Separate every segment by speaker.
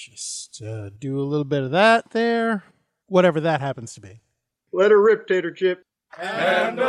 Speaker 1: Just uh, do a little bit of that there, whatever that happens to be.
Speaker 2: Let her rip, Tater Chip.
Speaker 3: And the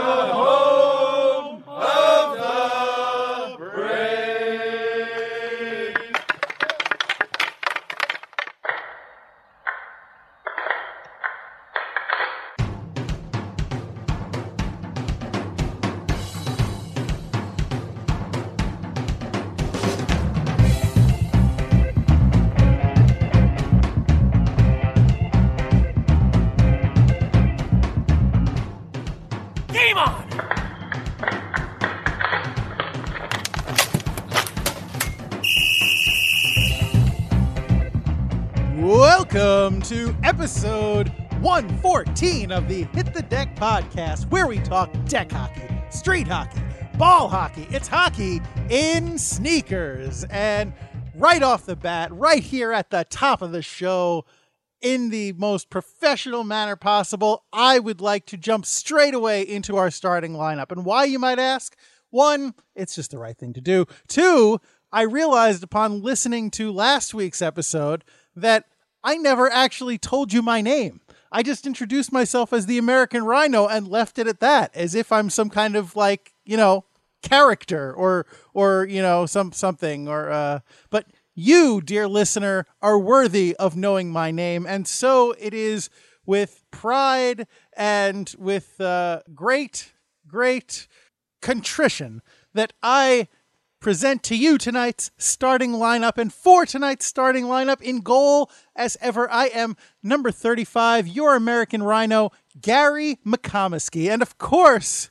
Speaker 1: episode 114 of the Hit the Deck podcast, where we talk deck hockey, street hockey, ball hockey. It's hockey in sneakers. And right off the bat, right here at the top of the show, in the most professional manner possible, I would like to jump straight away into our starting lineup. And why, you might ask? One, it's just the right thing to do. Two, I realized upon listening to last week's episode that I never actually told you my name. I just introduced myself as the American Rhino and left it at that, as if I'm some kind of like, you know, character or or you know, some something or uh but you, dear listener, are worthy of knowing my name, and so it is with pride and with uh, great, great contrition that I present to you tonight's starting lineup. And for tonight's starting lineup, in goal, as ever, I am number 35, your American Rhino, Gary McComiskey. And of course,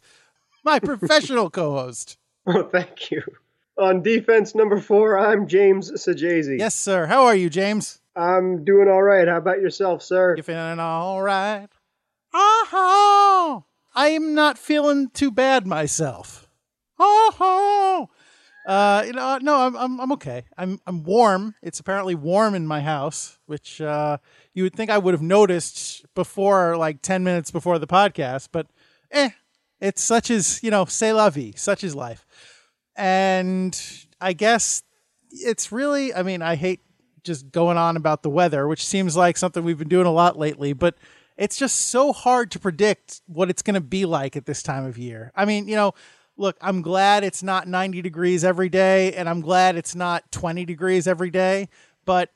Speaker 1: my professional co host.
Speaker 2: Oh, thank you. On defense number four, I'm James Sajazi.
Speaker 1: Yes, sir. How are you, James?
Speaker 2: I'm doing all right. How about yourself, sir?
Speaker 1: You feeling all right? Uh-huh. Oh, I am not feeling too bad myself. Oh, uh, you know, no, I'm, I'm, I'm okay. I'm, I'm warm. It's apparently warm in my house, which uh, you would think I would have noticed before, like ten minutes before the podcast. But, eh, it's such as you know, say la vie. Such is life. And I guess it's really. I mean, I hate just going on about the weather, which seems like something we've been doing a lot lately, but it's just so hard to predict what it's going to be like at this time of year. I mean, you know, look, I'm glad it's not 90 degrees every day, and I'm glad it's not 20 degrees every day, but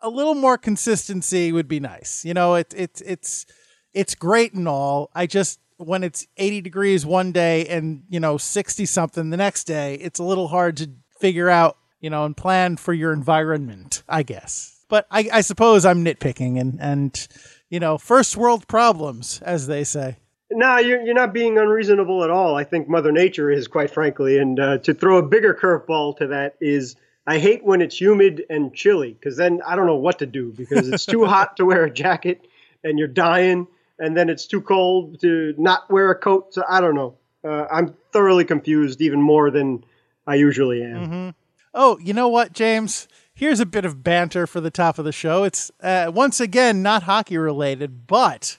Speaker 1: a little more consistency would be nice. You know, it's it's it's it's great and all. I just when it's 80 degrees one day and you know 60 something the next day, it's a little hard to figure out you know, and plan for your environment, I guess. But I, I suppose I'm nitpicking and, and, you know, first world problems, as they say.
Speaker 2: No, you're, you're not being unreasonable at all. I think Mother Nature is, quite frankly. And uh, to throw a bigger curveball to that is I hate when it's humid and chilly because then I don't know what to do because it's too hot to wear a jacket and you're dying. And then it's too cold to not wear a coat. So I don't know. Uh, I'm thoroughly confused, even more than I usually am. Mm-hmm.
Speaker 1: Oh, you know what, James? Here's a bit of banter for the top of the show. It's uh, once again not hockey related, but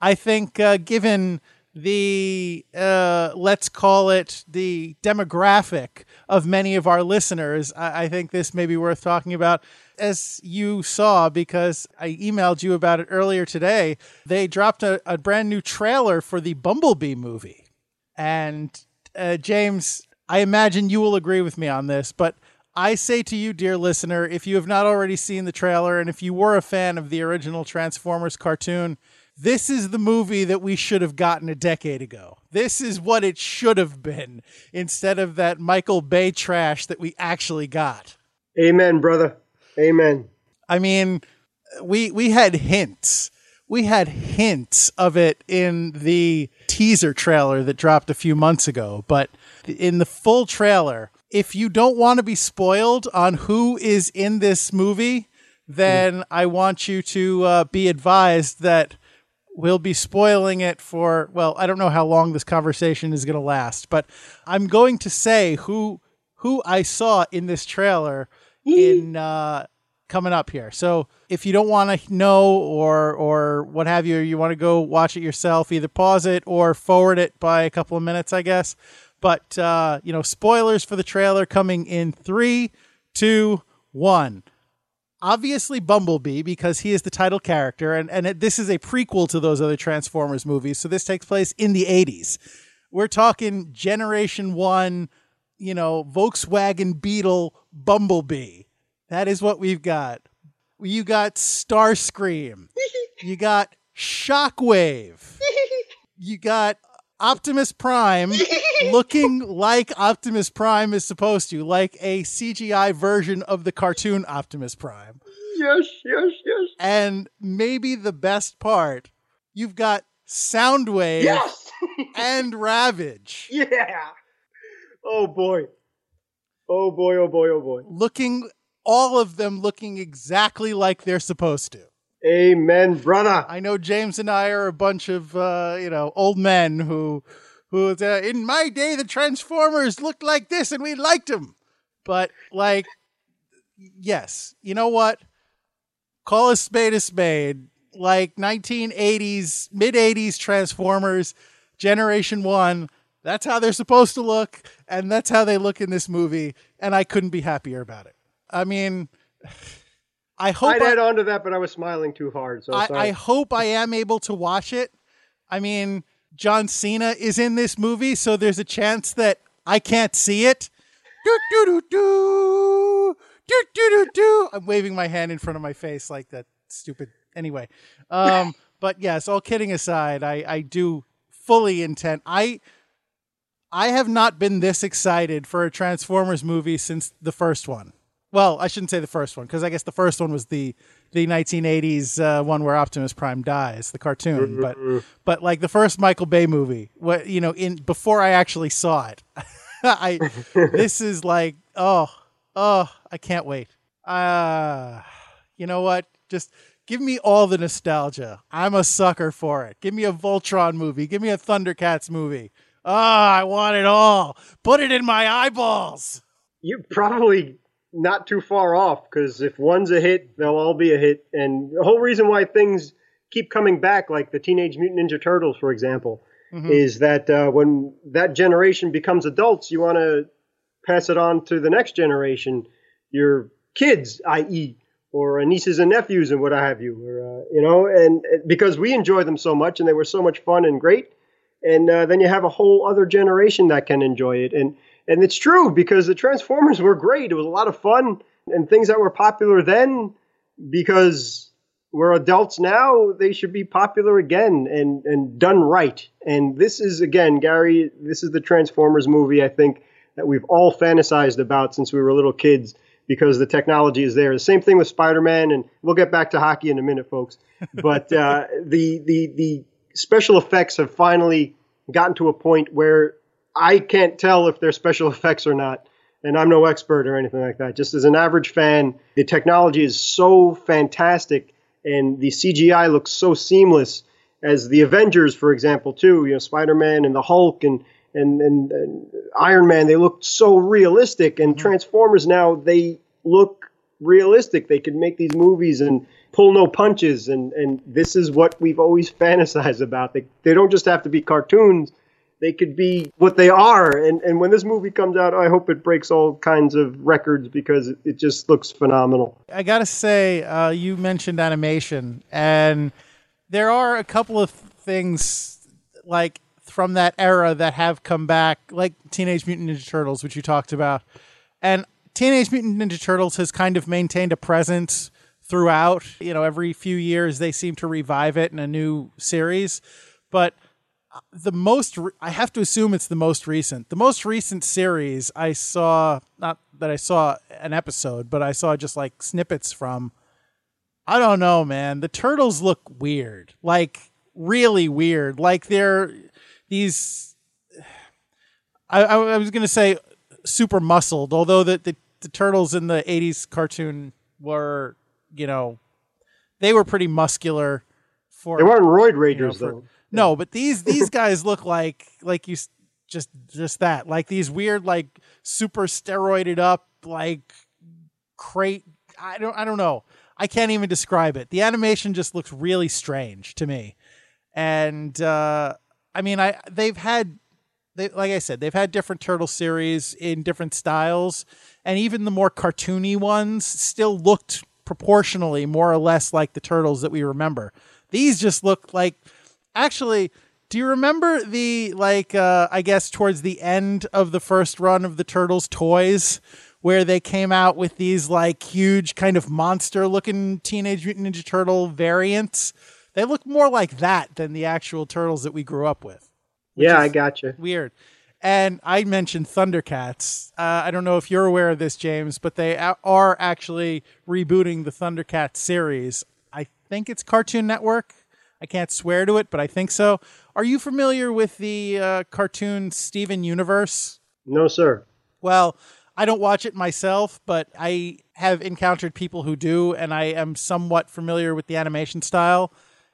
Speaker 1: I think uh, given the uh, let's call it the demographic of many of our listeners, I, I think this may be worth talking about. As you saw, because I emailed you about it earlier today, they dropped a, a brand new trailer for the Bumblebee movie. And uh, James, I imagine you will agree with me on this, but I say to you, dear listener, if you have not already seen the trailer and if you were a fan of the original Transformers cartoon, this is the movie that we should have gotten a decade ago. This is what it should have been instead of that Michael Bay trash that we actually got.
Speaker 2: Amen, brother. Amen.
Speaker 1: I mean, we we had hints. We had hints of it in the teaser trailer that dropped a few months ago, but in the full trailer, if you don't want to be spoiled on who is in this movie, then I want you to uh, be advised that we'll be spoiling it for well, I don't know how long this conversation is going to last, but I'm going to say who who I saw in this trailer in uh, coming up here. So if you don't want to know or or what have you, you want to go watch it yourself, either pause it or forward it by a couple of minutes, I guess. But uh, you know, spoilers for the trailer coming in three, two, one. Obviously Bumblebee because he is the title character, and and it, this is a prequel to those other Transformers movies. So this takes place in the '80s. We're talking Generation One, you know, Volkswagen Beetle Bumblebee. That is what we've got. You got Starscream. you got Shockwave. you got Optimus Prime looking like Optimus Prime is supposed to, like a CGI version of the cartoon Optimus Prime.
Speaker 2: Yes, yes, yes.
Speaker 1: And maybe the best part, you've got Soundwave
Speaker 2: Yes.
Speaker 1: and Ravage
Speaker 2: yeah. Oh boy. Oh boy, oh boy, oh boy.
Speaker 1: looking, all of them looking exactly like they're supposed to.
Speaker 2: Amen, brother.
Speaker 1: I know James and I are a bunch of uh, you know old men who who uh, in my day the Transformers looked like this and we liked them, but like yes, you know what? Call a spade a spade. Like 1980s, mid 80s Transformers, Generation One. That's how they're supposed to look, and that's how they look in this movie. And I couldn't be happier about it. I mean, I hope
Speaker 2: I'd
Speaker 1: I-
Speaker 2: add on to that, but I was smiling too hard. So
Speaker 1: I. I hope I am able to watch it. I mean, John Cena is in this movie, so there's a chance that I can't see it. Do do do do do do do do. I'm waving my hand in front of my face like that stupid. Anyway, um, but yes, all kidding aside, I I do fully intend. I I have not been this excited for a Transformers movie since the first one. Well, I shouldn't say the first one because I guess the first one was the the 1980s uh, one where Optimus Prime dies, the cartoon. But but like the first Michael Bay movie, what you know, in before I actually saw it, I this is like oh oh I can't wait. Uh you know what? Just give me all the nostalgia. I'm a sucker for it. Give me a Voltron movie. Give me a Thundercats movie. Ah, I want it all. Put it in my eyeballs.
Speaker 2: You're probably not too far off because if one's a hit, they'll all be a hit. And the whole reason why things keep coming back, like the Teenage Mutant Ninja Turtles, for example, is that uh, when that generation becomes adults, you want to pass it on to the next generation, your kids, i.e., or uh, nieces and nephews and what have you, or uh, you know, and uh, because we enjoy them so much and they were so much fun and great, and uh, then you have a whole other generation that can enjoy it, and and it's true because the Transformers were great. It was a lot of fun and things that were popular then because we're adults now. They should be popular again and and done right. And this is again, Gary. This is the Transformers movie. I think that we've all fantasized about since we were little kids because the technology is there. The same thing with Spider-Man, and we'll get back to hockey in a minute, folks. But uh, the the the special effects have finally gotten to a point where I can't tell if they're special effects or not. And I'm no expert or anything like that. Just as an average fan, the technology is so fantastic and the CGI looks so seamless as the Avengers, for example, too, you know, Spider-Man and the Hulk and and, and, and Iron Man, they look so realistic. And Transformers now, they look realistic. They can make these movies and pull no punches. And, and this is what we've always fantasized about. They, they don't just have to be cartoons. They could be what they are. And, and when this movie comes out, I hope it breaks all kinds of records because it, just looks phenomenal.
Speaker 1: I gotta say, uh, you mentioned animation, and there are a couple of things like from that era that have come back, like Teenage Mutant Ninja Turtles, which you talked about, and Teenage Mutant Ninja Turtles has kind of maintained a presence throughout. You know, every few years they seem to revive it in a new series, but the most re- I have to assume it's the most recent. The most recent series I saw, not that I saw an episode, but I saw just like snippets from. I don't know, man. The turtles look weird, like really weird. Like they're these. I, I, was gonna say super muscled, although the, the the turtles in the '80s cartoon were, you know, they were pretty muscular. For
Speaker 2: They weren't roid
Speaker 1: you know, for-
Speaker 2: though.
Speaker 1: No, but these these guys look like like you just just that like these weird like super steroided up like crate. I don't I don't know. I can't even describe it. The animation just looks really strange to me, and uh, I mean I they've had. They, like I said, they've had different turtle series in different styles, and even the more cartoony ones still looked proportionally more or less like the turtles that we remember. These just look like actually do you remember the like uh I guess towards the end of the first run of the Turtles toys where they came out with these like huge kind of monster looking Teenage Mutant Ninja Turtle variants? They look more like that than the actual turtles that we grew up with.
Speaker 2: Yeah, I got you.
Speaker 1: Weird. And I mentioned Thundercats. Uh, I don't know if you're aware of this, James, but they are actually rebooting the Thundercats series. I think it's Cartoon Network. I can't swear to it, but I think so. Are you familiar with the uh, cartoon Steven Universe?
Speaker 2: No, sir.
Speaker 1: Well, I don't watch it myself, but I have encountered people who do, and I am somewhat familiar with the animation style.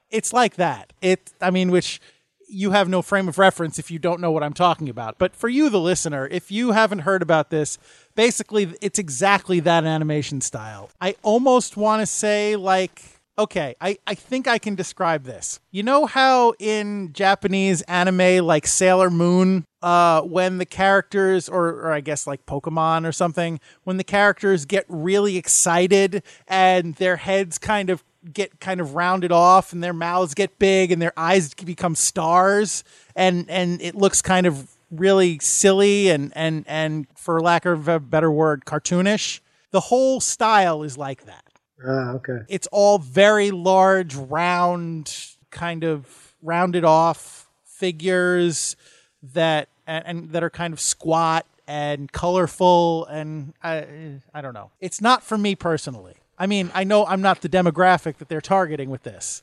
Speaker 1: It's like that. It, I mean, which you have no frame of reference if you don't know what I'm talking about. But for you, the listener, if you haven't heard about this, basically it's exactly that animation style. I almost want to say like okay, I, I think I can describe this. You know how in Japanese anime like Sailor Moon, uh, when the characters or, or I guess like Pokemon or something, when the characters get really excited and their heads kind of get kind of rounded off and their mouths get big and their eyes become stars and and it looks kind of really silly and and and for lack of a better word cartoonish the whole style is like that
Speaker 2: Ah, okay.
Speaker 1: it's all very large round kind of rounded off figures that and, and that are kind of squat and colorful and I I don't know. It's not for me personally. I mean, I know I'm not the demographic that they're targeting with this,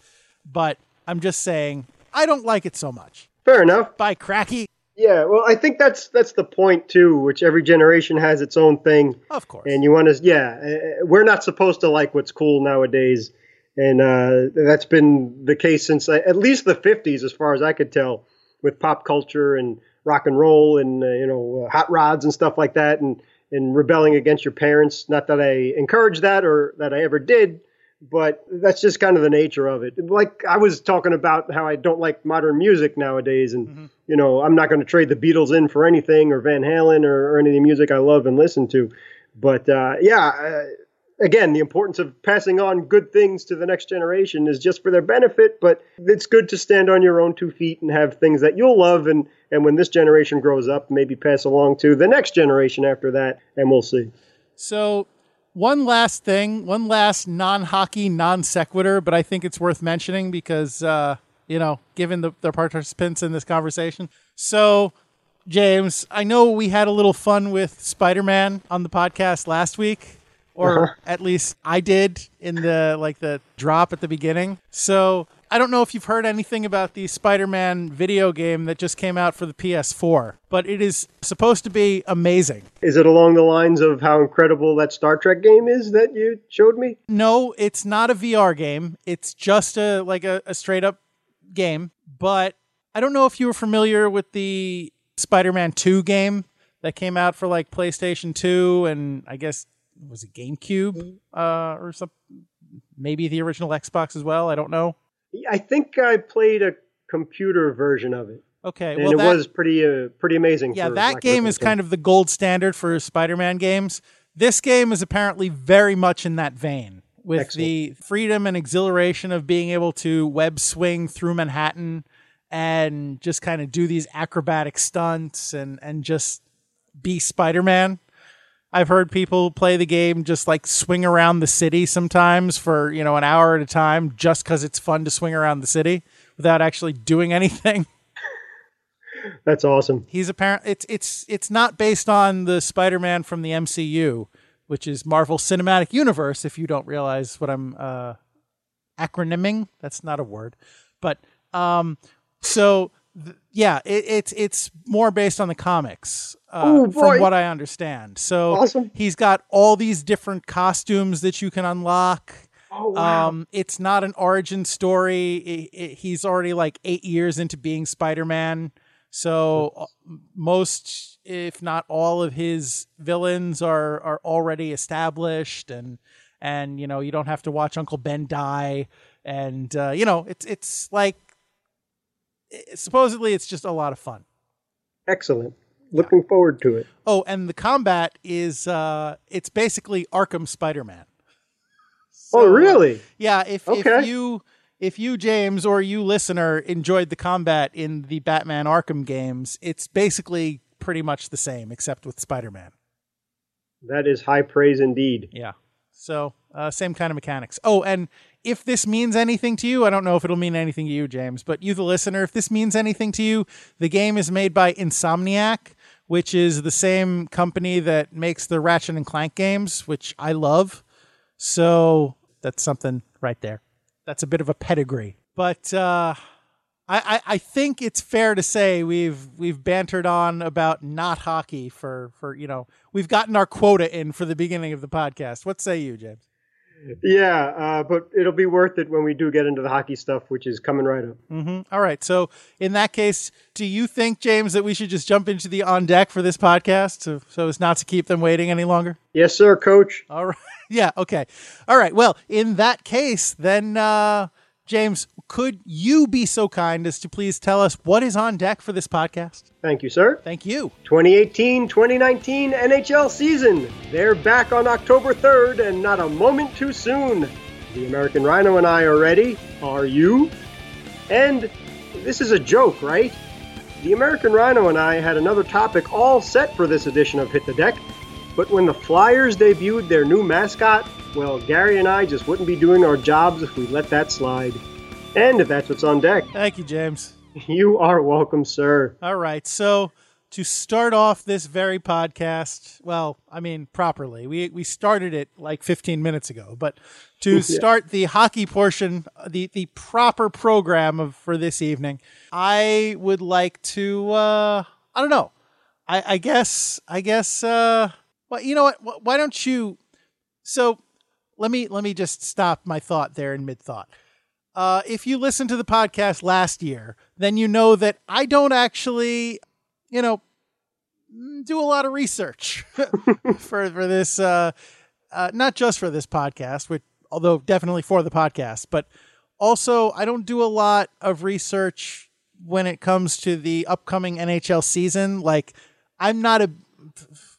Speaker 1: but I'm just saying I don't like it so much.
Speaker 2: Fair enough.
Speaker 1: Bye, cracky.
Speaker 2: Yeah, well, I think that's that's the point too, which every generation has its own thing,
Speaker 1: Of course.
Speaker 2: and you want to. Yeah, uh, we're not supposed to like what's cool nowadays, and uh, that's been the case since uh, at least the '50s, as far as I could tell, with pop culture and rock and roll and uh, you know uh, hot rods and stuff like that, and and rebelling against your parents. Not that I encourage that or that I ever did, but that's just kind of the nature of it. Like I was talking about how I don't like modern music nowadays, and you know I'm not going to trade the Beatles in for anything or Van Halen or, or any of the music I love and listen to. But uh, yeah, uh, again, the importance of passing on good things to the next generation is just for their benefit. But it's good to stand on your own two feet and have things that you'll love, and and when this generation grows up, maybe pass along to the next generation after that, and we'll see.
Speaker 1: So, one last thing, one last non hockey, non sequitur, but I think it's worth mentioning because, uh, you know, given the, the participants in this conversation. So, James, I know we had a little fun with Spider Man on the podcast last week, or at least I did in the like the drop at the beginning. So, I don't know if you've heard anything about the Spider Man video game that just came out for the PS4, but it is supposed to be amazing.
Speaker 2: Is it along the lines of how incredible that Star Trek game is that you showed me?
Speaker 1: No, it's not a VR game. It's just a like a, a straight up game. But I don't know if you were familiar with the Spider-Man 2 game that came out for like PlayStation 2 and I guess was it GameCube uh, or something? Maybe the original Xbox as well. I don't know.
Speaker 2: I think I played a computer version of it,
Speaker 1: Okay,
Speaker 2: and
Speaker 1: well
Speaker 2: it
Speaker 1: that,
Speaker 2: was pretty uh, pretty amazing.
Speaker 1: yeah, that
Speaker 2: lack
Speaker 1: game is kind of the gold standard for Spider-Man games. This game is apparently very much in that vein with
Speaker 2: Excellent.
Speaker 1: the freedom and exhilaration of being able to web swing through Manhattan and just kind of do these acrobatic stunts and and just be Spider-Man. I've heard people play the game just like swing around the city sometimes for, you know, an hour at a time just cuz it's fun to swing around the city without actually doing anything.
Speaker 2: That's awesome.
Speaker 1: He's apparent. It's it's it's not based on the Spider-Man from the MCU, which is Marvel Cinematic Universe. If you don't realize what I'm uh, acronyming, that's not a word. But um, so th- yeah, it, it's it's more based on the comics, uh,
Speaker 2: Ooh,
Speaker 1: from what I understand. So
Speaker 2: Awesome.
Speaker 1: he's got all these different costumes that you can unlock.
Speaker 2: Oh wow!
Speaker 1: Um, it's not an origin story. I- I- he's already like eight years into being Spider Man. So uh, most, if not all, of his villains are are already established, and and you know you don't have to watch Uncle Ben die, and uh, you know it's it's like supposedly it's just a lot of fun.
Speaker 2: Excellent. Looking forward to it.
Speaker 1: Oh, and the combat is uh it's basically Arkham Spider-Man.
Speaker 2: oh, really?
Speaker 1: Yeah. If
Speaker 2: Okay.
Speaker 1: if you if you James or you listener enjoyed the combat in the Batman Arkham games, it's basically pretty much the same except with Spider-Man.
Speaker 2: That is high praise indeed.
Speaker 1: Yeah. So uh, same kind of mechanics. Oh, and if this means anything to you, I don't know if it'll mean anything to you, James, but you, the listener, if this means anything to you, the game is made by Insomniac, which is the same company that makes the Ratchet and Clank games, which I love. So that's something right there. That's a bit of a pedigree. But uh, I, I, think it's fair to say we've we've bantered on about not hockey for for you know we've gotten our quota in for the beginning of the podcast. What say you, James?
Speaker 2: Yeah, uh, but it'll be worth it when we do get into the hockey stuff, which is coming right up.
Speaker 1: hmm All right. So in that case, do you think, James, that we should just jump into the on deck for this podcast, so, so as not to keep them waiting any longer?
Speaker 2: Yes, sir, Coach.
Speaker 1: All right. Yeah. Okay. All right. Well, in that case, then, uh, James, could you be so kind as to please tell us what is on deck for this podcast?
Speaker 2: Thank you, sir.
Speaker 1: Thank you.
Speaker 2: 2018 2019 NHL season. They're back on October 3rd and not a moment too soon. The American Rhino and I are ready. Are you? And this is a joke, right? The American Rhino and I had another topic all set for this edition of Hit the Deck, but when the Flyers debuted their new mascot, well, Gary and I just wouldn't be doing our jobs if we let that slide. And if that's what's on deck,
Speaker 1: Thank you, James.
Speaker 2: you are welcome, sir.
Speaker 1: All right. So to start off this very podcast, well, I mean properly. We we started it like 15 minutes ago, but to start the hockey portion, the the proper program of for this evening, I would like to uh I don't know. I I guess I guess uh well, you know what? Why don't you so let me let me just stop my thought there in mid thought. Uh, if you listened to the podcast last year, then you know that I don't actually, you know, mm, do a lot of research for for this. Uh, uh, not just for this podcast, which although definitely for the podcast, but also I don't do a lot of research when it comes to the upcoming NHL season. Like I'm not a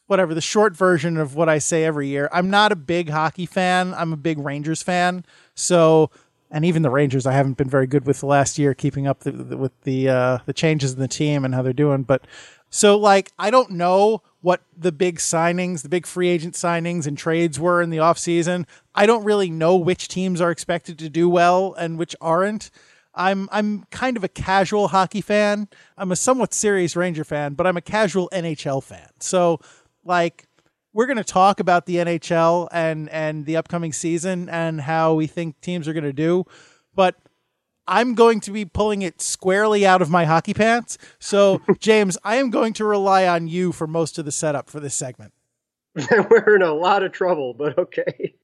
Speaker 1: whatever the short version of what I say every year. I'm not a big hockey fan. I'm a big Rangers fan. So, and even the Rangers, I haven't been very good with the last year, keeping up the, the, with the uh, the changes in the team and how they're doing. But so, like, I don't know what the big signings, the big free agent signings and trades were in the offseason. I don't really know which teams are expected to do well and which aren't. I'm I'm kind of a casual hockey fan. I'm a somewhat serious Ranger fan, but I'm a casual NHL fan. So like we're going to talk about the NHL and and the upcoming season and how we think teams are going to do, but I'm going to be pulling it squarely out of my hockey pants. So, James, I am going to rely on you for most of the setup for this segment.
Speaker 2: we're in a lot of trouble, but okay.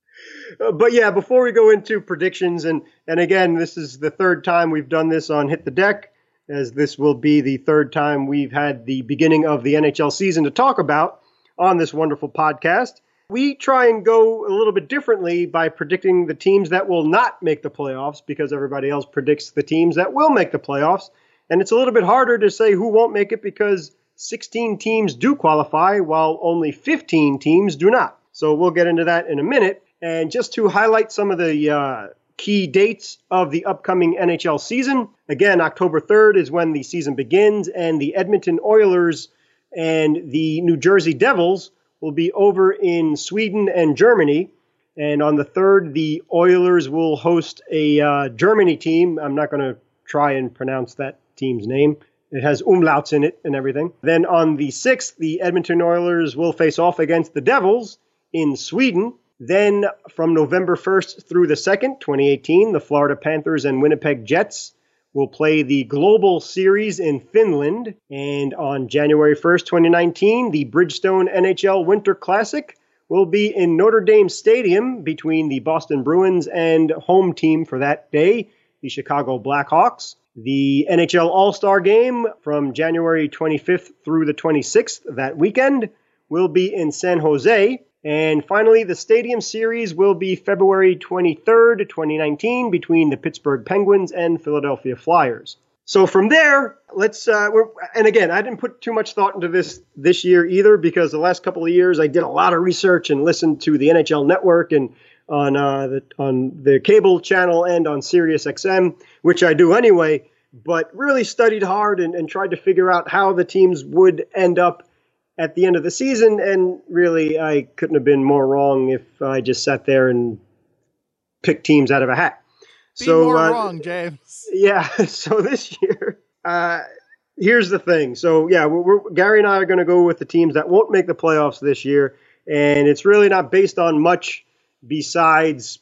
Speaker 2: Uh, But yeah, before we go into predictions, and and again, this is the third time we've done this on Hit the Deck, as this will be the third time we've had the beginning of the NHL season to talk about on this wonderful podcast. We try and go a little bit differently by predicting the teams that will not make the playoffs because everybody else predicts the teams that will make the playoffs. And it's a little bit harder to say who won't make it because 16 teams do qualify while only 15 teams do not. So we'll get into that in a minute. And just to highlight some of the uh, key dates of the upcoming NHL season, again, October 3rd is when the season begins, and the Edmonton Oilers and the New Jersey Devils will be over in Sweden and Germany. And on the 3rd, the Oilers will host a uh, Germany team. I'm not going to try and pronounce that team's name. It has umlauts in it and everything. Then on the 6th, the Edmonton Oilers will face off against the Devils in Sweden. Then from November 1st through the 2nd, 2018, the Florida Panthers and Winnipeg Jets will play the Global Series in Finland. And on January 1st, 2019, the Bridgestone NHL Winter Classic will be in Notre Dame Stadium between the Boston Bruins and home team for that day, the Chicago Blackhawks. The NHL All Star Game from January 25th through the 26th that weekend will be in San Jose. And finally, the Stadium Series will be February 23rd, 2019, between the Pittsburgh Penguins and Philadelphia Flyers. So from there, let's. Uh, and again, I didn't put too much thought into this this year either because the last couple of years I did a lot of research and listened to the NHL Network and on uh, the on the cable channel and on Sirius XM, which I do anyway. But really studied hard and, and tried to figure out how the teams would end up at the end of the season. And really, I couldn't have been more wrong if I just sat there and picked teams out of a hat.
Speaker 1: Be
Speaker 2: so
Speaker 1: more
Speaker 2: uh,
Speaker 1: wrong, James.
Speaker 2: yeah. So this year, uh, here's the thing. So yeah, we're, we're, Gary and I are going to go with the teams that won't make the playoffs this year, and it's really not based on much besides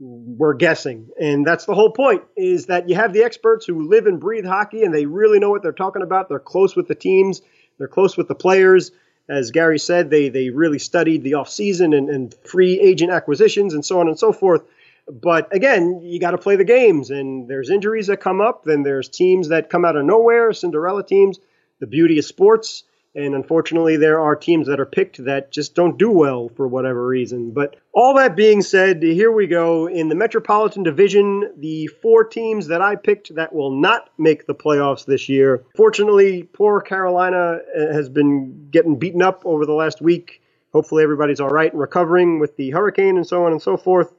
Speaker 2: we're guessing. And that's the whole point is that you have the experts who live and breathe hockey and they really know what they're talking about. They're close with the teams, they're close with the players. As Gary said, they they really studied the offseason and, and free agent acquisitions and so on and so forth. But again, you got to play the games, and there's injuries that come up. Then there's teams that come out of nowhere, Cinderella teams. The beauty of sports and unfortunately, there are teams that are picked that just don't do well for whatever reason. But all that being said, here we go. In the Metropolitan Division, the four teams that I picked that will not make the playoffs this year. Fortunately, poor Carolina uh, has been getting beaten up over the last week. Hopefully, everybody's all right and recovering with the hurricane and so on and so forth.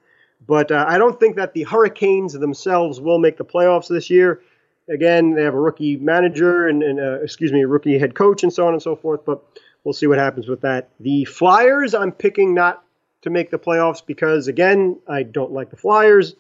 Speaker 2: But uh, I don't think that the Hurricanes themselves will make the playoffs this year. Again, they have a rookie manager and, and uh, excuse me, rookie head coach and so on and so forth. But we'll see what happens with that. The Flyers, I'm picking not to make the playoffs because again, I don't like the Flyers,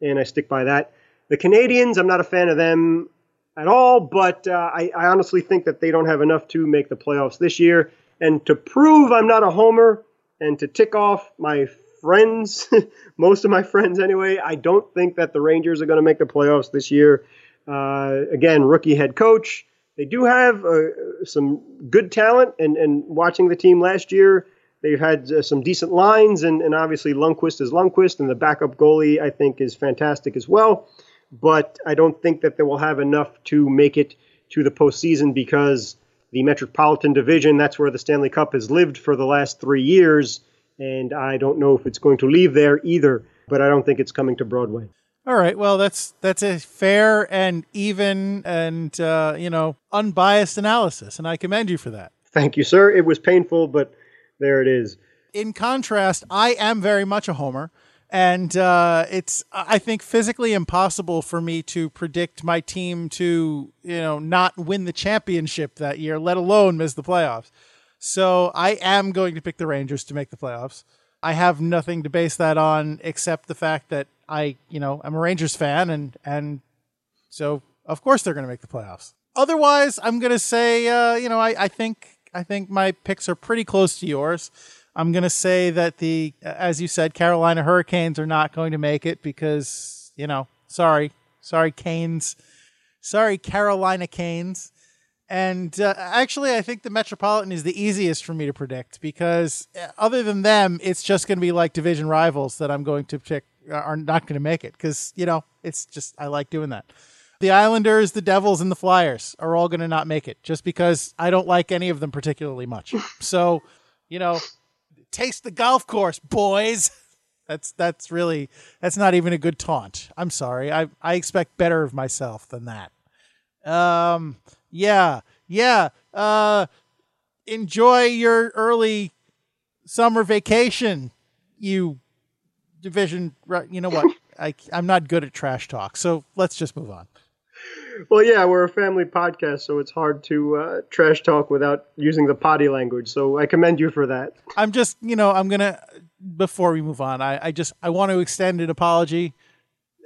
Speaker 2: and I stick by that. The Canadiens, I'm not a fan of them at all, but uh, I, I honestly think that they don't have enough to make the playoffs this year. And to prove I'm not a homer and to tick off my friends, most of my friends anyway, I don't think that the Rangers are going to make the playoffs this year. Uh, again, rookie head coach. They do have uh, some good talent, and, and watching the team last year, they've had uh, some decent lines, and, and obviously Lundqvist is Lundqvist, and the backup goalie I think is fantastic as well. But I don't think that they will have enough to make it to the postseason because the Metropolitan Division, that's where the Stanley Cup has lived for the last three years, and I don't know if it's going to leave there either. But I don't think it's coming to Broadway.
Speaker 1: All right. Well, that's that's a fair and even and uh, you know unbiased analysis, and I commend you for that.
Speaker 2: Thank you, sir. It was painful, but there it is.
Speaker 1: In contrast, I am very much a homer, and uh, it's I think physically impossible for me to predict my team to you know not win the championship that year, let alone miss the playoffs. So I am going to pick the Rangers to make the playoffs. I have nothing to base that on except the fact that I, you know, I'm a Rangers fan, and and so of course they're going to make the playoffs. Otherwise, I'm going to say, uh, you know, I, I think I think my picks are pretty close to yours. I'm going to say that the, as you said, Carolina Hurricanes are not going to make it because, you know, sorry, sorry, Canes, sorry, Carolina Canes. And uh, actually, I think the Metropolitan is the easiest for me to predict because, uh, other than them, it's just going to be like division rivals that I'm going to pick are not going to make it because you know it's just I like doing that. The Islanders, the Devils, and the Flyers are all going to not make it just because I don't like any of them particularly much. So, you know, taste the golf course, boys. That's that's really that's not even a good taunt. I'm sorry. I I expect better of myself than that. Um yeah. Yeah. Uh enjoy your early summer vacation, you division. You know what? I I'm not good at trash talk, so let's just move on.
Speaker 2: Well, yeah, we're a family podcast, so it's hard to uh, trash talk without using the potty language. So I commend you for that.
Speaker 1: I'm just, you know, I'm gonna before we move on. I, I just I want to extend an apology,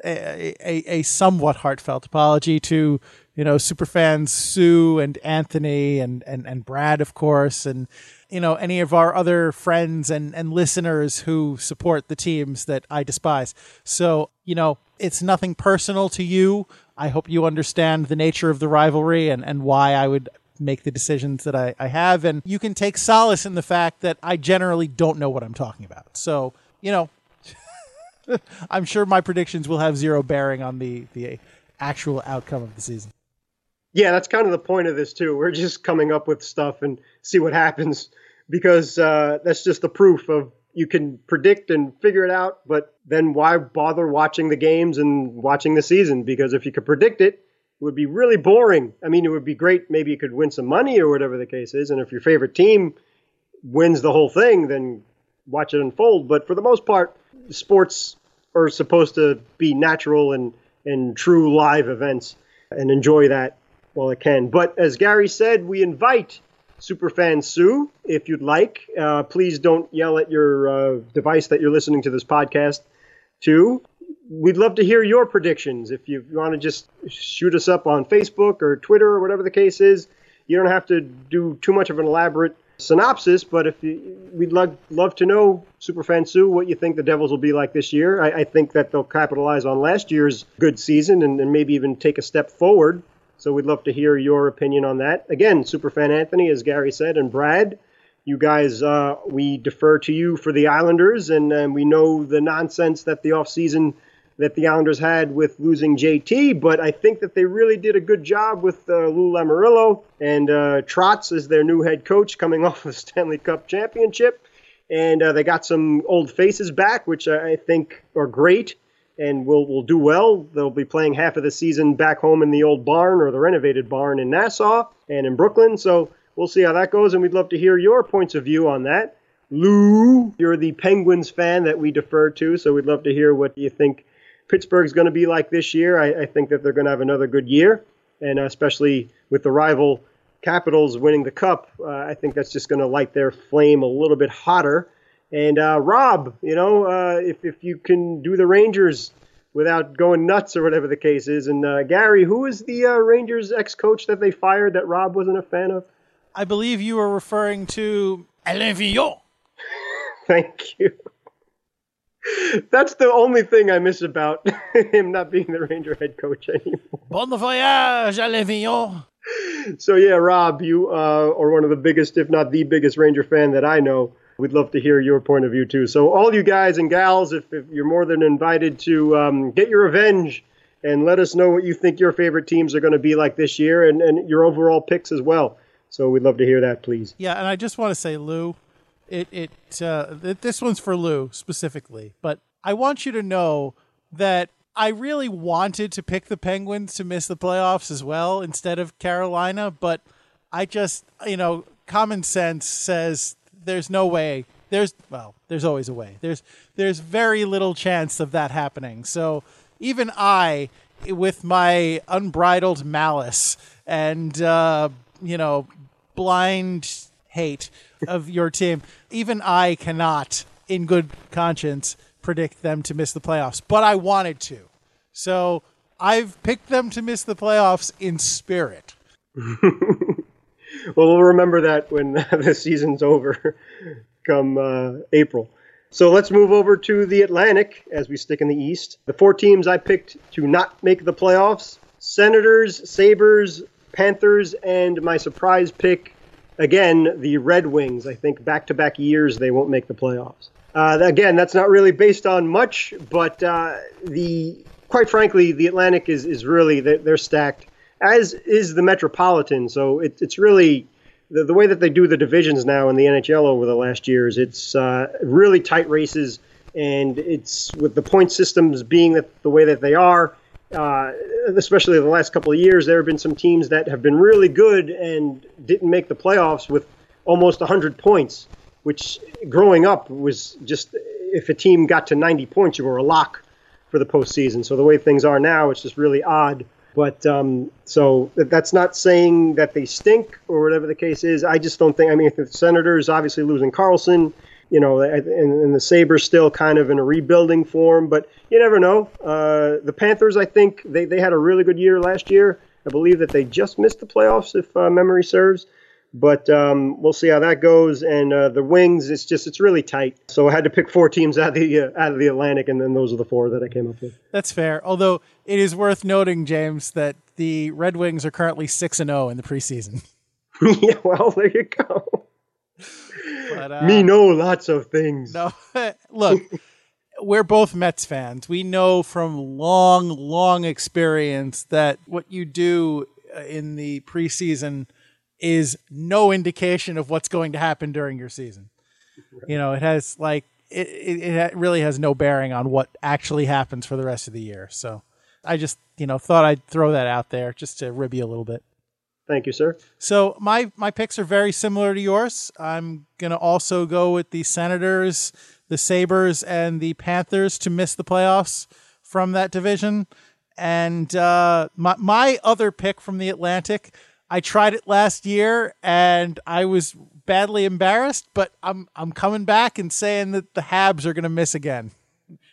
Speaker 1: a, a, a somewhat heartfelt apology to you know super fans Sue and Anthony and and and Brad, of course, and you know any of our other friends and and listeners who support the teams that I despise. So you know it's nothing personal to you. I hope you understand the nature of the rivalry and and why I would make the decisions that I, I have, and you can take solace in the fact that I generally don't know what I'm talking about. So you know. I'm sure my predictions will have zero bearing on the, the actual outcome of the season.
Speaker 2: Yeah, that's kind of the point of this too. We're just coming up with stuff and see what happens because uh, that's just the proof of you can predict and figure it out, but then why bother watching the games and watching the season? Because if you could predict it, it would be really boring. I mean, it would be great. Maybe you could win some money or whatever the case is. And if your favorite team wins the whole thing, then watch it unfold. But for the most part, sports are supposed to be natural and, and true live events and enjoy that while it can. But as Gary said, we invite Superfan Sue, if you'd like. Uh, please don't yell at your uh, device that you're listening to this podcast to. We'd love to hear your predictions. If you want to just shoot us up on Facebook or Twitter or whatever the case is, you don't have to do too much of an elaborate synopsis, but if you, we'd love, love to know, Superfan Sue, what you think the Devils will be like this year. I, I think that they'll capitalize on last year's good season and, and, maybe even take a step forward. So we'd love to hear your opinion on that. Again, Superfan Anthony, as Gary said, and Brad, you guys, uh, we defer to you for the Islanders, and, and we know the nonsense that the offseason – that the Islanders had with losing JT, but I think that they really did a good job with uh, Lou Lamoriello and uh, Trotz as their new head coach coming off the Stanley Cup championship. And uh, they got some old faces back, which I think are great and will, will do well. They'll be playing half of the season back home in the old barn or the renovated barn in Nassau and in Brooklyn. So we'll see how that goes, and we'd love to hear your points of view on that. Lou, you're the Penguins fan that we defer to, so we'd love to hear what you think Pittsburgh's going to be like this year. I, I think that they're going to have another good year, and especially with the rival Capitals winning the cup, uh, I think that's just going to light their flame a little bit hotter. And uh, Rob, you know, uh, if if you can do the Rangers without going nuts or whatever the case is, and uh, Gary, who is the uh, Rangers ex-coach that they fired that Rob wasn't a fan of?
Speaker 1: I believe you were referring to Alain Vigneault.
Speaker 2: Thank you. That's the only thing I miss about him not being the Ranger head coach anymore.
Speaker 1: Bon voyage, Alain
Speaker 2: So yeah, Rob, you uh, are one of the biggest, if not the biggest, Ranger fan that I know. We'd love to hear your point of view too. So all you guys and gals, if, if you're more than invited to um, get your revenge and let us know what you think your favorite teams are going to be like this year and, and your overall picks as well. So we'd love to hear that, please.
Speaker 1: Yeah, and I just want to say, Lou, it it uh, this one's for Lou specifically, but I want you to know that I really wanted to pick the Penguins to miss the playoffs as well instead of Carolina, but I just you know common sense says there's no way. There's well, there's always a way. There's there's very little chance of that happening. So even I, with my unbridled malice and uh, you know blind hate of your team. Even I cannot, in good conscience, predict them to miss the playoffs, but I wanted to. So I've picked them to miss the playoffs in spirit.
Speaker 2: well, we'll remember that when the season's over come uh, April. So let's move over to the Atlantic as we stick in the East. The four teams I picked to not make the playoffs Senators, Sabres, Panthers, and my surprise pick, again, the Red Wings. I think back to back years they won't make the playoffs. Uh, again, that's not really based on much, but uh, the quite frankly, the Atlantic is is really they're, they're stacked, as is the Metropolitan. So it, it's really the, the way that they do the divisions now in the NHL over the last years. It's uh, really tight races, and it's with the point systems being that the way that they are uh, especially the last couple of years, there have been some teams that have been really good and didn't make the playoffs with almost 100 points, which growing up was just if a team got to 90 points, you were a lock for the postseason. So the way things are now, it's just really odd. But um, so that's not saying that they stink or whatever the case is. I just don't think. I mean, the Senators obviously losing Karlsson, you know, and, and, the Sabres still kind of in a rebuilding form, but you never know. Uh, the Panthers, I think, they, they had a really good year last year. I believe that they just missed the playoffs, if uh, memory serves. But um, we'll see how that goes. And uh, the Wings, it's just it's really tight. So I had to pick four teams out of the uh, out of the Atlantic, and then those are the four that I came up with.
Speaker 1: That's fair. Although it is worth noting, James, that the Red Wings are currently six and zero oh in the preseason.
Speaker 2: yeah, well, there you go. But, uh, Me know lots of things.
Speaker 1: No, look, we're both Mets fans. We know from long, long experience that what you do uh, in the preseason is no indication of what's going to happen during your season. Right. You know, it has like it, it, it really has no bearing on what actually happens for the rest of the year. So I just, you know, thought I'd throw that out there just to rib you a little bit.
Speaker 2: Thank you, sir.
Speaker 1: So my my picks are very similar to yours. I'm gonna also go with the Senators, the Sabres and the Panthers to miss the playoffs from that division. And uh, my my other pick from the Atlantic, I tried it last year and I was badly embarrassed, but I'm I'm coming back and saying that the Habs are going to miss again.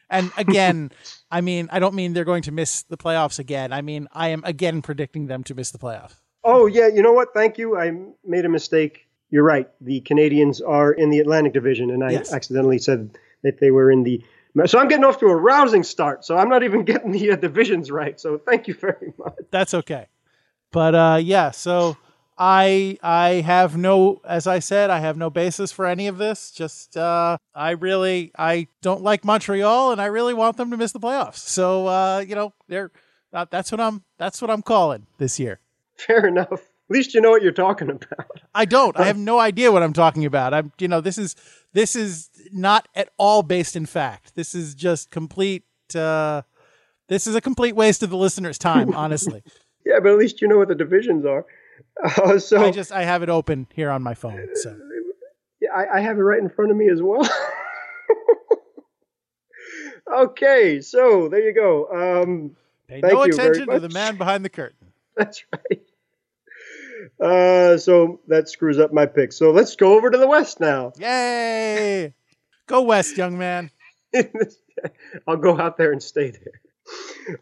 Speaker 1: And again, I mean, I don't mean they're going to miss the playoffs again. I mean, I am again predicting them to miss the playoffs.
Speaker 2: Oh yeah, you know what? Thank you. I made a mistake. You're right. The Canadiens are in the Atlantic Division, and I
Speaker 1: Yes.
Speaker 2: accidentally said that they were in the. So I'm getting off to a rousing start. So I'm not even getting the uh, divisions right. So thank you very much.
Speaker 1: That's okay. But uh, yeah, so I I have no, as I said, I have no basis for any of this. Just uh, I really I don't like Montreal, and I really want them to miss the playoffs. So uh, you know, they're uh, that's what I'm that's what I'm calling this year.
Speaker 2: Fair enough. At least you know what you're talking about.
Speaker 1: I don't. I have no idea what I'm talking about. I'm, you know, this is this is not at all based in fact. This is just complete. Uh, this is a complete waste of the listener's time. Honestly,
Speaker 2: Yeah, but at least you know what the divisions are. Uh, so
Speaker 1: I just I have it open here on my phone. So
Speaker 2: Yeah, I, I have it right in front of me as well. okay, so there you go. Um,
Speaker 1: pay no attention to the man behind the curtain.
Speaker 2: that's right. Uh, so that screws up my pick. So let's go over to the West now.
Speaker 1: Yay! Go west, young man.
Speaker 2: I'll go out there and stay there.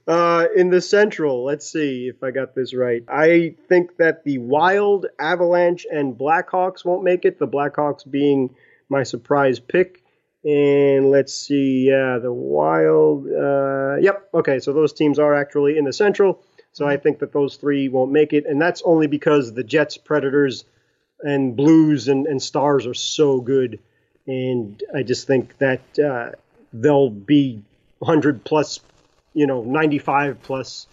Speaker 2: Uh, in the Central, let's see if I got this right. I think that the Wild, Avalanche, and Blackhawks won't make it. The Blackhawks being my surprise pick. And let's see, yeah, the Wild. Uh, yep, okay, so those teams are actually in the Central. So I think that those three won't make it. And that's only because the Jets, Predators, and Blues and, and Stars are so good. And I just think that uh, they'll be 100 plus, you know, 95 plus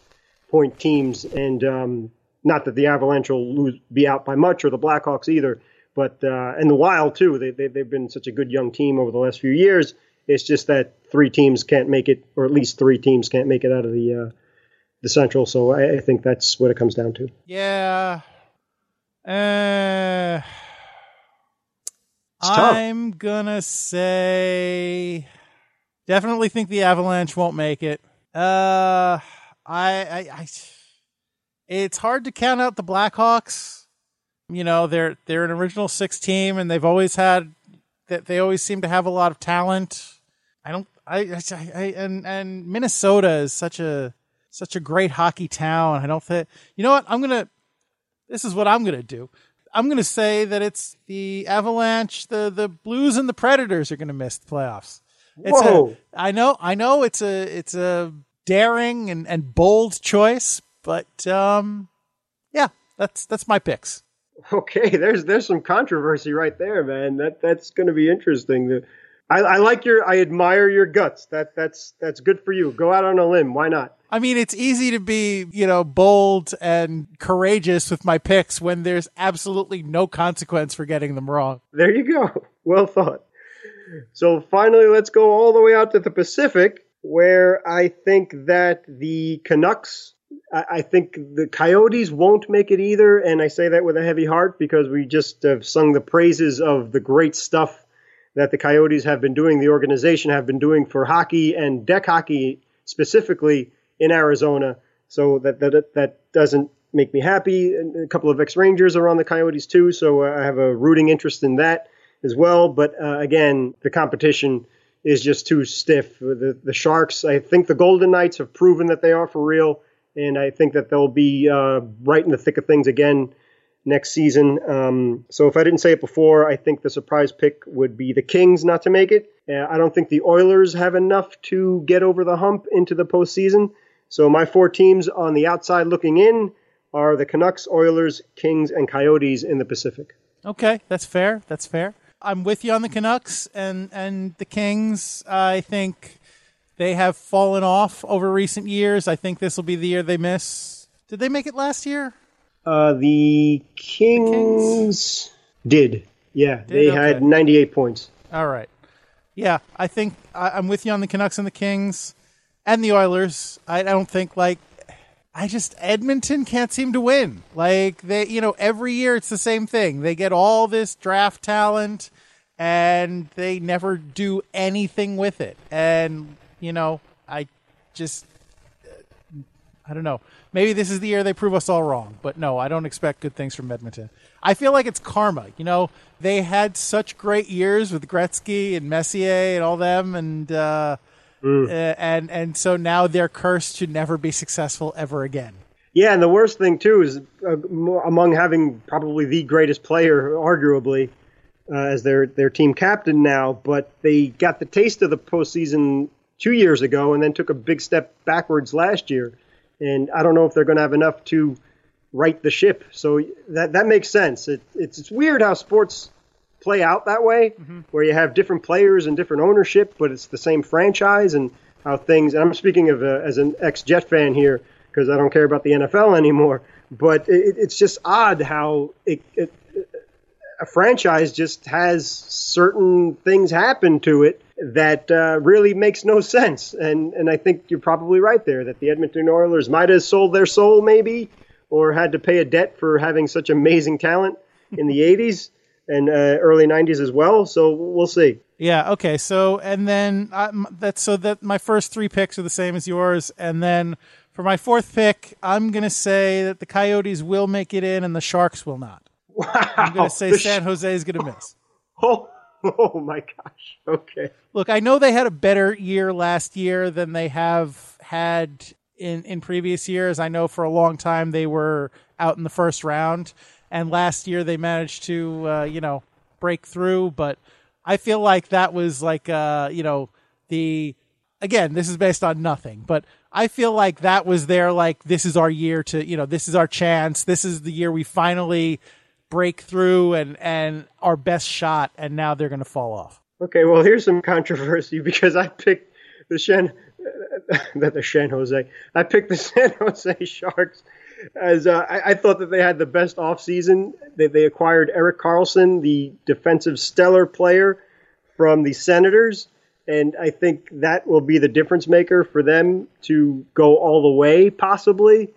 Speaker 2: point teams. And um, not that the Avalanche will lose, be out by much or the Blackhawks either. But, uh, and the Wild too. They, they, they've been such a good young team over the last few years. It's just that three teams can't make it, or at least three teams can't make it out of the, uh, the Central. So I, I think that's what it comes down to.
Speaker 1: Yeah. Uh, I'm gonna say definitely think the Avalanche won't make it. Uh, I, I, I it's hard to count out the Blackhawks. You know, they're they're an original six team, and they've always had that they always seem to have a lot of talent. I don't, I, I, I and and Minnesota is such a such a great hockey town. I don't think you know what I'm gonna. This is what I'm gonna do. I'm gonna say that it's the Avalanche, the the Blues, and the Predators are gonna miss the playoffs. It's
Speaker 2: Whoa.
Speaker 1: A, I know, I know. It's a it's a daring and, and bold choice, but um, yeah, that's that's my picks.
Speaker 2: Okay, there's there's some controversy right there, man. That that's going to be interesting. The, I, I like your, I admire your guts. That that's that's good for you. Go out on a limb. Why not?
Speaker 1: I mean, it's easy to be, you know, bold and courageous with my picks when there's absolutely no consequence for getting them wrong.
Speaker 2: There you go. Well thought. So finally, let's go all the way out to the Pacific, where I think that the Canucks. I think the Coyotes won't make it either, and I say that with a heavy heart because we just have sung the praises of the great stuff that the Coyotes have been doing, the organization have been doing for hockey and deck hockey specifically in Arizona. So that that that doesn't make me happy. A couple of ex Rangers are on the Coyotes too, so I have a rooting interest in that as well. But uh, again, the competition is just too stiff. The the Sharks, I think the Golden Knights have proven that they are for real, and I think that they'll be uh, right in the thick of things again next season. Um, so if I didn't say it before, I think the surprise pick would be the Kings not to make it. Uh, I don't think the Oilers have enough to get over the hump into the postseason. So my four teams on the outside looking in are the Canucks, Oilers, Kings, and Coyotes in the Pacific.
Speaker 1: Okay, that's fair. That's fair. I'm with you on the Canucks and and the Kings. I think they have fallen off over recent years. I think this will be the year they miss. Did they make it last year?
Speaker 2: Uh, the Kings, did. Yeah, they
Speaker 1: okay.
Speaker 2: had 98 points.
Speaker 1: All right. Yeah, I think I'm with you on the Canucks and the Kings and the Oilers. I, don't think like I just Edmonton can't seem to win. Like they, you know, every year it's the same thing. They get all this draft talent and they never do anything with it. And you know, I just I don't know. Maybe this is the year they prove us all wrong, but no, I don't expect good things from Edmonton. I feel like it's karma. You know, they had such great years with Gretzky and Messier and all them, and uh, mm. uh, and and so now they're cursed to never be successful ever again.
Speaker 2: Yeah, and the worst thing too is uh, among having probably the greatest player, arguably, uh, as their their team captain now, but they got the taste of the postseason two years ago, and then took a big step backwards last year and I don't know if they're going to have enough to right the ship. So that that makes sense. It, it's it's weird how sports play out that way, mm-hmm. where you have different players and different ownership, but it's the same franchise and how things. And I'm speaking of a, as an ex Jet fan here because I don't care about the NFL anymore. But it, it's just odd how it, it, a franchise just has certain things happen to it that uh, really makes no sense. And and I think you're probably right there that the Edmonton Oilers might have sold their soul maybe, or had to pay a debt for having such amazing talent in the '80s and uh, early '90s as well. So we'll see.
Speaker 1: Yeah. Okay. So and then uh, that's so that my first three picks are the same as yours, and then for my fourth pick, I'm gonna say that the Coyotes will make it in and the Sharks will not.
Speaker 2: Wow.
Speaker 1: I'm gonna say San Jose is gonna miss.
Speaker 2: Oh. Oh my gosh. Okay.
Speaker 1: Look, I know they had a better year last year than they have had in in previous years. I know for a long time they were out in the first round, and last year they managed to uh, you know break through. But I feel like that was like uh, you know the again this is based on nothing, but I feel like that was their like this is our year to you know this is our chance. This is the year we finally break through and and our best shot, and now they're going to fall off.
Speaker 2: Okay, well here's some controversy because I picked the Shen, that the San Jose. I picked the San Jose Sharks as uh, I, I, thought that they had the best offseason. They, they acquired Erik Karlsson, the defensive stellar player from the Senators, and I think that will be the difference maker for them to go all the way, possibly.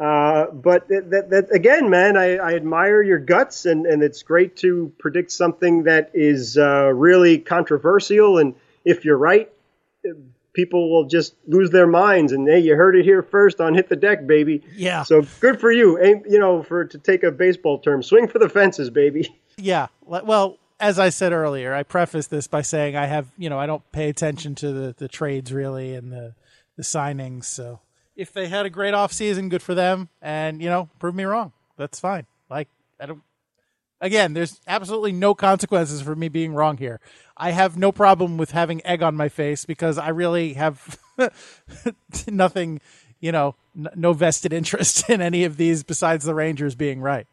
Speaker 2: Uh, but that, that, that, again, man, I, I, admire your guts, and, and it's great to predict something that is uh, really controversial. And if you're right, people will just lose their minds. And hey, you heard it here first on Hit the Deck, baby.
Speaker 1: Yeah.
Speaker 2: So good for you. You know, for to take a baseball term, swing for the fences, baby.
Speaker 1: Yeah. Well, as I said earlier, I preface this by saying I have, you know, I don't pay attention to the, the trades really and the the signings, so if they had a great off season, good for them. And you know, prove me wrong. That's fine. Like I don't. Again, there's absolutely no consequences for me being wrong here. I have no problem with having egg on my face because I really have nothing, you know, n- no vested interest in any of these besides the Rangers being right.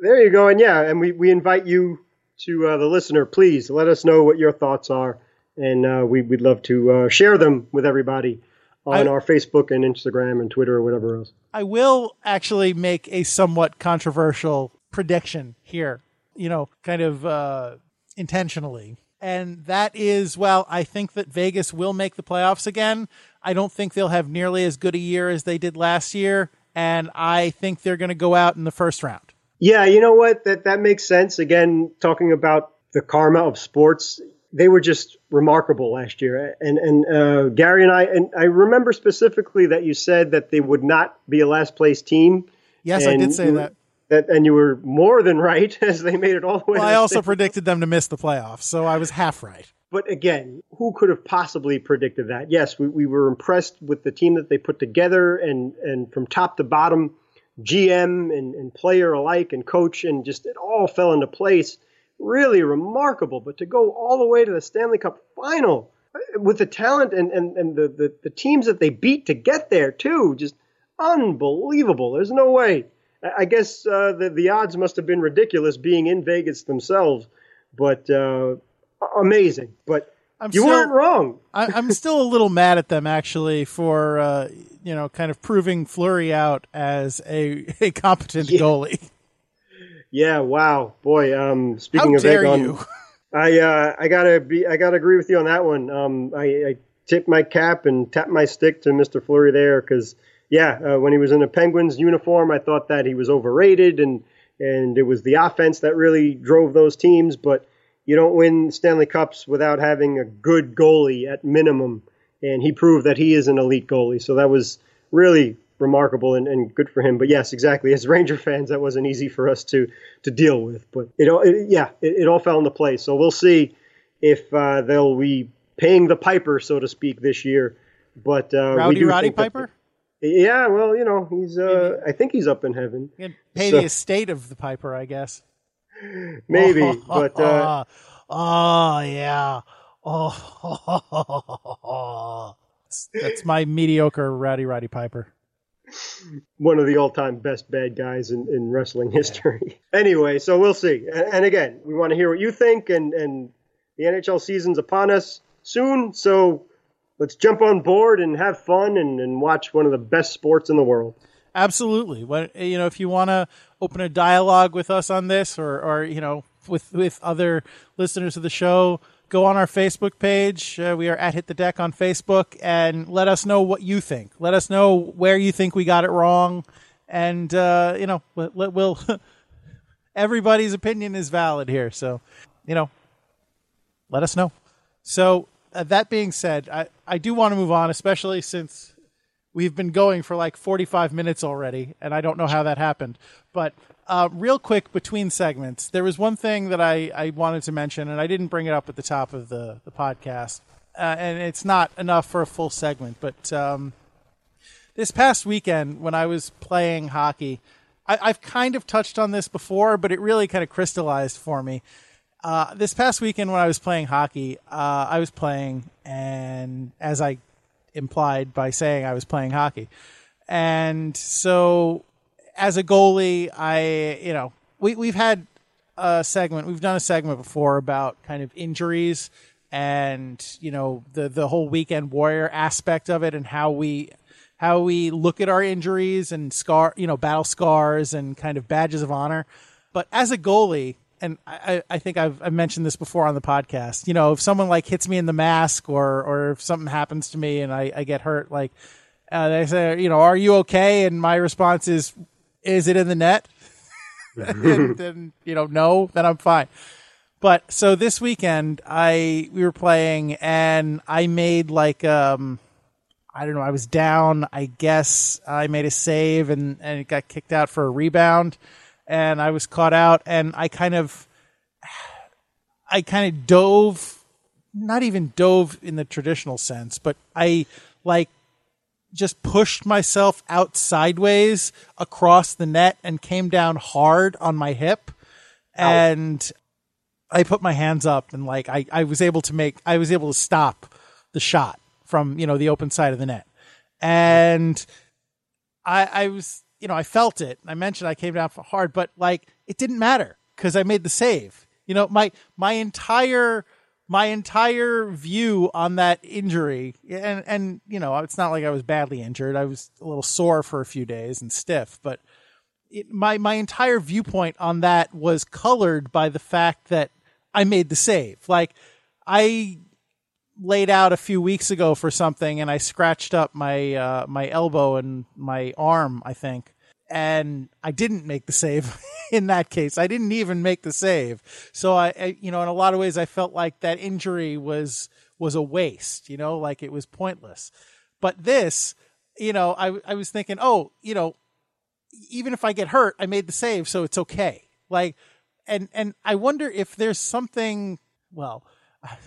Speaker 2: There you go. And yeah, and we, we invite you to uh, the listener, please let us know what your thoughts are. And uh, we, would love to uh, share them with everybody on I, our Facebook and Instagram and Twitter or whatever else.
Speaker 1: I will actually make a somewhat controversial prediction here, you know, kind of uh, intentionally. And that is, well, I think that Vegas will make the playoffs again. I don't think they'll have nearly as good a year as they did last year. And I think they're going to go out in the first round.
Speaker 2: Yeah, you know what? That that makes sense. Again, talking about the karma of sports, they were just remarkable last year. And and uh, Gary and I and I remember specifically that you said that they would not be a last place team.
Speaker 1: Yes, I did say that.
Speaker 2: That and you were more than right as they made it all the way.
Speaker 1: Well, I also predicted them to miss the playoffs, so I was half right.
Speaker 2: But again, who could have possibly predicted that? Yes, we, we were impressed with the team that they put together, and and from top to bottom, GM and, and player alike, and coach, and just it all fell into place really remarkable. But to go all the way to the Stanley Cup final uh, with the talent and, and, and the, the, the teams that they beat to get there, too, just unbelievable. There's no way. I guess uh, the, the odds must have been ridiculous being in Vegas themselves, but uh, amazing. But I'm you still, weren't wrong.
Speaker 1: I, am still a little mad at them actually for uh, you know kind of proving Fleury out as a, a competent yeah. goalie.
Speaker 2: Yeah, wow, boy. Um, speaking
Speaker 1: How
Speaker 2: of
Speaker 1: dare you?
Speaker 2: I uh, I gotta be I gotta agree with you on that one. Um, I, I tip my cap and tap my stick to Mr. Fleury there because yeah, uh, when he was in a Penguins uniform, I thought that he was overrated and and it was the offense that really drove those teams. But you don't win Stanley Cups without having a good goalie at minimum. And he proved that he is an elite goalie. So that was really remarkable and, and good for him. But yes, exactly. As Ranger fans, that wasn't easy for us to to deal with. But it all, it, yeah, it, it, all fell into place. So we'll see if uh, they'll be paying the piper, so to speak, this year. But uh,
Speaker 1: Rowdy Roddy Piper.
Speaker 2: That, yeah, well, you know, he's. Uh, I think he's up in heaven.
Speaker 1: Pay so, the estate of the piper, I guess.
Speaker 2: Maybe, but. Uh,
Speaker 1: oh yeah. Oh, that's my mediocre Rowdy Roddy Piper
Speaker 2: one of the all-time best bad guys in, in wrestling history. anyway, so we'll see. And, and, again, we want to hear what you think, and, and the NHL season's upon us soon, so let's jump on board and have fun and, and watch one of the best sports in the world.
Speaker 1: Absolutely. You know, if you want to open a dialogue with us on this, or or you know, with with other listeners of the show, go on our Facebook page. Uh, we are at Hit the Deck on Facebook and let us know what you think. Let us know where you think we got it wrong. And, uh, you know, we'll, we'll everybody's opinion is valid here. So, you know, let us know. So, uh, that being said, I, I do want to move on, especially since we've been going for like 45 minutes already, and I don't know how that happened. But uh, real quick between segments, there was one thing that I, I wanted to mention, and I didn't bring it up at the top of the, the podcast. Uh, and it's not enough for a full segment, but um, this past weekend when I was playing hockey, I, have kind of touched on this before, but it really kind of crystallized for me. Uh, this past weekend when I was playing hockey, uh, I was playing, and as I implied by saying I was playing hockey, and so as a goalie, I you know we we've had a segment, we've done a segment before about kind of injuries and you know the the whole weekend warrior aspect of it and how we how we look at our injuries and scar you know battle scars and kind of badges of honor. But as a goalie, and I, I think I've, I've mentioned this before on the podcast. You know, if someone like hits me in the mask, or or if something happens to me and I, I get hurt, like uh, they say, you know, are you okay? And my response is, is it in the net? and then you know, no, then I'm fine. But so this weekend, I we were playing and I made like um, I don't know, I was down. I guess I made a save and and it got kicked out for a rebound, and I was caught out and I kind of I kind of dove, not even dove in the traditional sense, but I like just pushed myself out sideways across the net and came down hard on my hip. And I put my hands up and like I, I was able to make I was able to stop the shot from, you know, the open side of the net. And I I was you know, I felt it. I mentioned I came down for hard, but like it didn't matter because I made the save. You know, my my entire my entire view on that injury and and you know it's not like I was badly injured I was a little sore for a few days and stiff but it, my my entire viewpoint on that was colored by the fact that I made the save like I laid out a few weeks ago for something and I scratched up my uh, my elbow and my arm I think and I didn't make the save in that case. I didn't even make the save. So I, I, you know, in a lot of ways, I felt like that injury was was a waste. You know, like it was pointless. But this, you know, I I was thinking, oh, you know, even if I get hurt, I made the save, so it's okay. Like, and and I wonder if there's something. Well,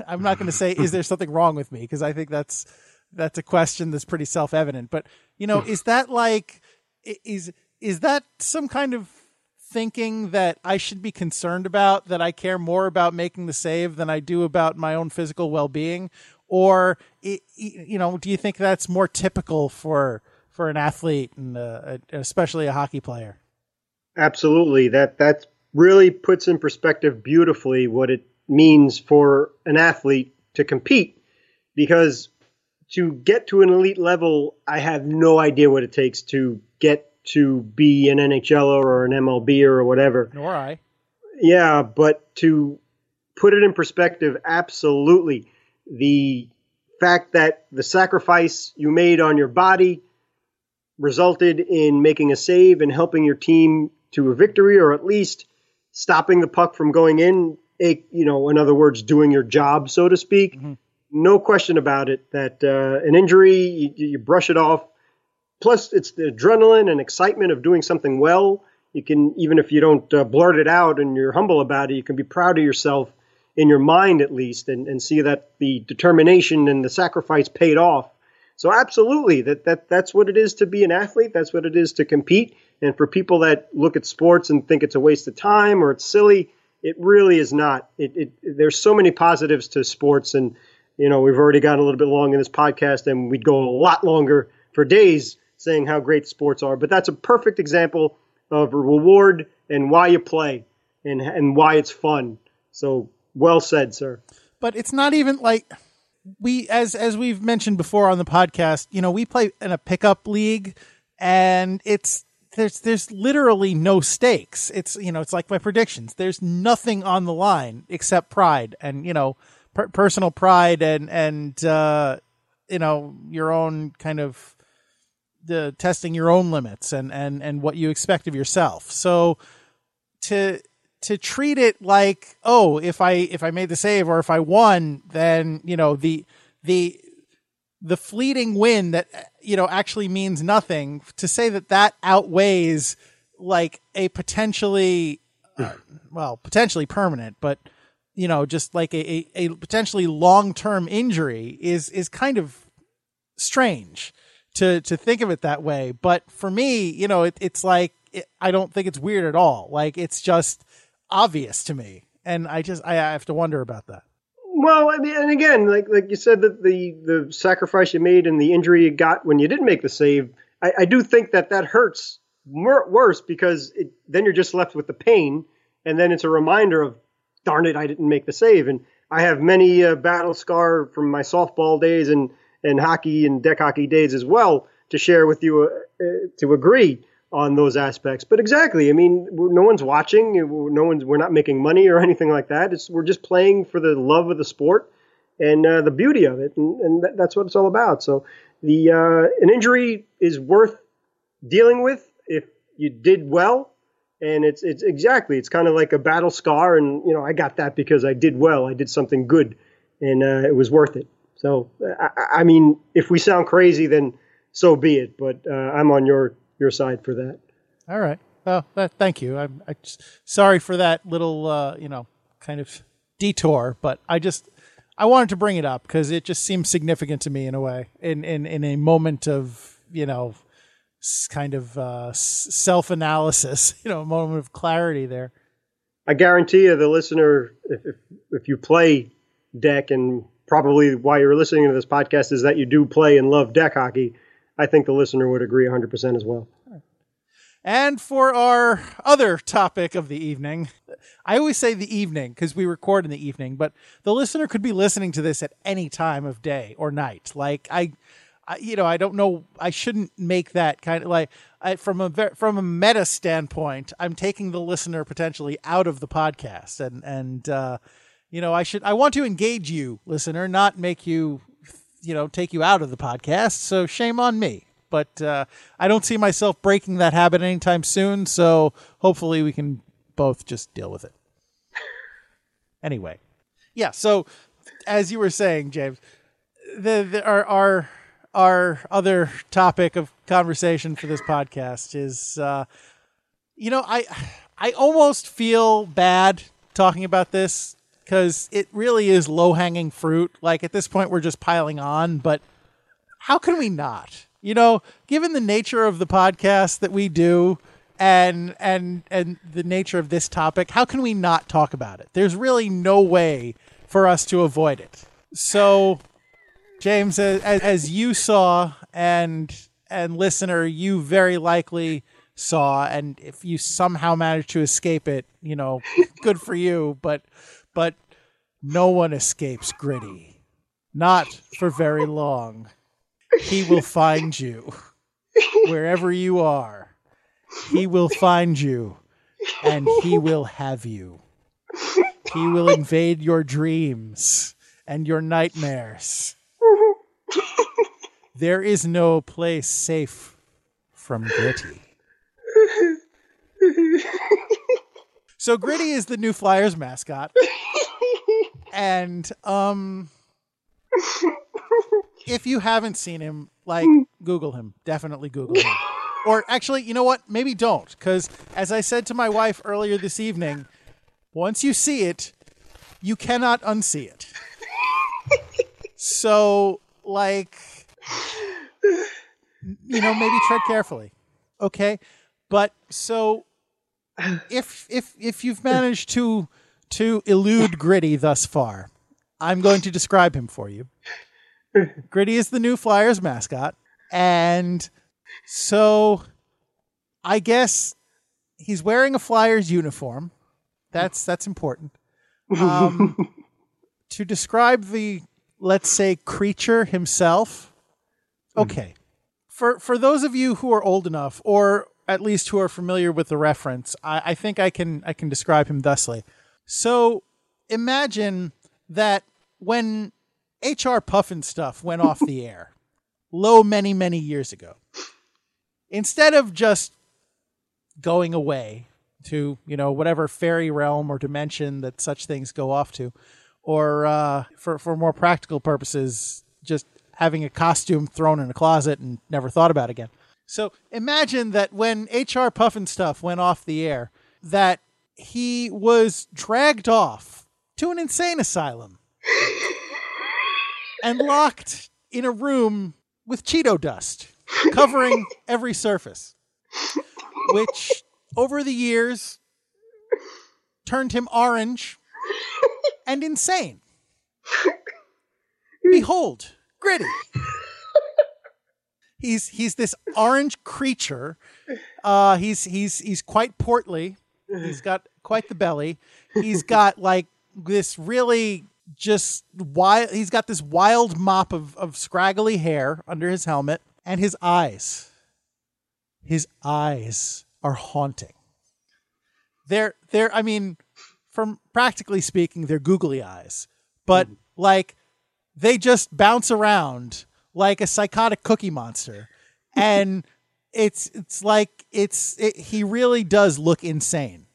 Speaker 1: I'm not going to say is there something wrong with me? Because I think that's that's a question that's pretty self evident. But you know, is that like is is that some kind of thinking that I should be concerned about that I care more about making the save than I do about my own physical well-being? Or you know do you think that's more typical for for an athlete and uh, especially a hockey player?
Speaker 2: Absolutely. That that really puts in perspective beautifully what it means for an athlete to compete because to get to an elite level I have no idea what it takes to get to be an NHLer or an MLB or whatever.
Speaker 1: Nor I.
Speaker 2: Yeah, but to put it in perspective, absolutely. The fact that the sacrifice you made on your body resulted in making a save and helping your team to a victory or at least stopping the puck from going in a, you know, in other words, doing your job, so to speak. Mm-hmm. No question about it that uh, an injury, you, you brush it off. Plus, it's the adrenaline and excitement of doing something well. You can, even if you don't uh, blurt it out and you're humble about it, you can be proud of yourself in your mind at least and, and see that the determination and the sacrifice paid off. So absolutely, that, that that's what it is to be an athlete. That's what it is to compete. And for people that look at sports and think it's a waste of time or it's silly, it really is not. It, it there's so many positives to sports, and you know we've already gone a little bit long in this podcast, and we'd go a lot longer for days saying how great sports are. But that's a perfect example of reward and why you play and and why it's fun. So well said, sir.
Speaker 1: But it's not even like we as as we've mentioned before on the podcast, you know, we play in a pickup league and it's there's there's literally no stakes. It's you know, it's like my predictions. There's nothing on the line except pride and, you know, per- personal pride and and uh you know, your own kind of the testing your own limits and and and what you expect of yourself. So to to treat it like, oh, if I if I made the save or if I won, then you know the the the fleeting win that you know actually means nothing. To say that that outweighs like a potentially, uh, well, potentially permanent, but you know, just like a a, a potentially long term injury is is kind of strange to to think of it that way. But for me, you know, it, it's like it, I don't think it's weird at all. Like it's just obvious to me, and I just I, I have to wonder about that.
Speaker 2: Well, I mean, and again, like like you said, that the the sacrifice you made and the injury you got when you didn't make the save, I, I do think that that hurts more, worse because it, then you're just left with the pain, and then it's a reminder of, darn it, I didn't make the save. And I have many uh, battle scar from my softball days and and hockey and deck hockey days as well to share with you uh, uh to agree on those aspects. But exactly, I mean, no one's watching. No one's. We're not making money or anything like that. It's we're just playing for the love of the sport and uh, the beauty of it, and, and th- that's what it's all about. So the uh, an injury is worth dealing with if you did well, and it's it's exactly it's kind of like a battle scar, and you know I got that because I did well. I did something good, and uh, it was worth it. So I, I mean, if we sound crazy, then so be it. But uh, I'm on your your side for that.
Speaker 1: All right. Well, that, thank you. I'm I just, sorry for that little, uh, you know, kind of detour, but I just I wanted to bring it up because it just seems significant to me in a way, in in in a moment of you know, kind of uh, self analysis, you know, a moment of clarity there.
Speaker 2: I guarantee you, the listener, if, if if you play deck and probably why you're listening to this podcast is that you do play and love deck hockey I think the listener would agree 100% as well.
Speaker 1: And for our other topic of the evening, I always say the evening because we record in the evening, but the listener could be listening to this at any time of day or night. Like I, I you know, I don't know. I shouldn't make that kind of like I, from a from a meta standpoint. I'm taking the listener potentially out of the podcast, and and uh, you know, I should I want to engage you, listener, not make you you know take you out of the podcast. So shame on me. But uh, I don't see myself breaking that habit anytime soon. So hopefully we can both just deal with it. Anyway, yeah. So as you were saying, James, the, the our our our other topic of conversation for this podcast is, uh, you know, I I almost feel bad talking about this because it really is low hanging fruit. Like at this point, we're just piling on, but how can we not? You know, given the nature of the podcast that we do and and and the nature of this topic, how can we not talk about it? There's really no way for us to avoid it. So, James, as, as you saw and and listener, you very likely saw, and if you somehow managed to escape it, you know, good for you. But but no one escapes Gritty. Not for very long. He will find you wherever you are. He will find you and he will have you. He will invade your dreams and your nightmares. There is no place safe from Gritty. So Gritty is the new Flyers mascot. And um, if you haven't seen him, like Google him. Definitely Google him. Or actually, you know what? Maybe don't, because as I said to my wife earlier this evening, once you see it, you cannot unsee it. So, like, you know, maybe tread carefully. Okay, but so if if if you've managed to to elude Gritty thus far, I'm going to describe him for you. Gritty is the new Flyers mascot, and so I guess he's wearing a Flyers uniform. That's that's important. Um, to describe the let's say creature himself. Okay. For for those of you who are old enough, or at least who are familiar with the reference, I, I think I can I can describe him thusly. So imagine that when HR Pufnstuf went off the air, low many, many years ago, instead of just going away to, you know, whatever fairy realm or dimension that such things go off to, or uh, for, for more practical purposes, just having a costume thrown in a closet and never thought about again. So imagine that when HR Pufnstuf went off the air, that he was dragged off to an insane asylum and locked in a room with Cheeto dust covering every surface, which over the years turned him orange and insane. Behold, Gritty. He's he's this orange creature. Uh, he's he's he's quite portly. He's got quite the belly. He's got like this really just wild. He's got this wild mop of of scraggly hair under his helmet, and his eyes. His eyes are haunting. They're they're. I mean, from practically speaking, they're googly eyes, but mm-hmm. like they just bounce around like a psychotic cookie monster, and it's it's like it's it, he really does look insane.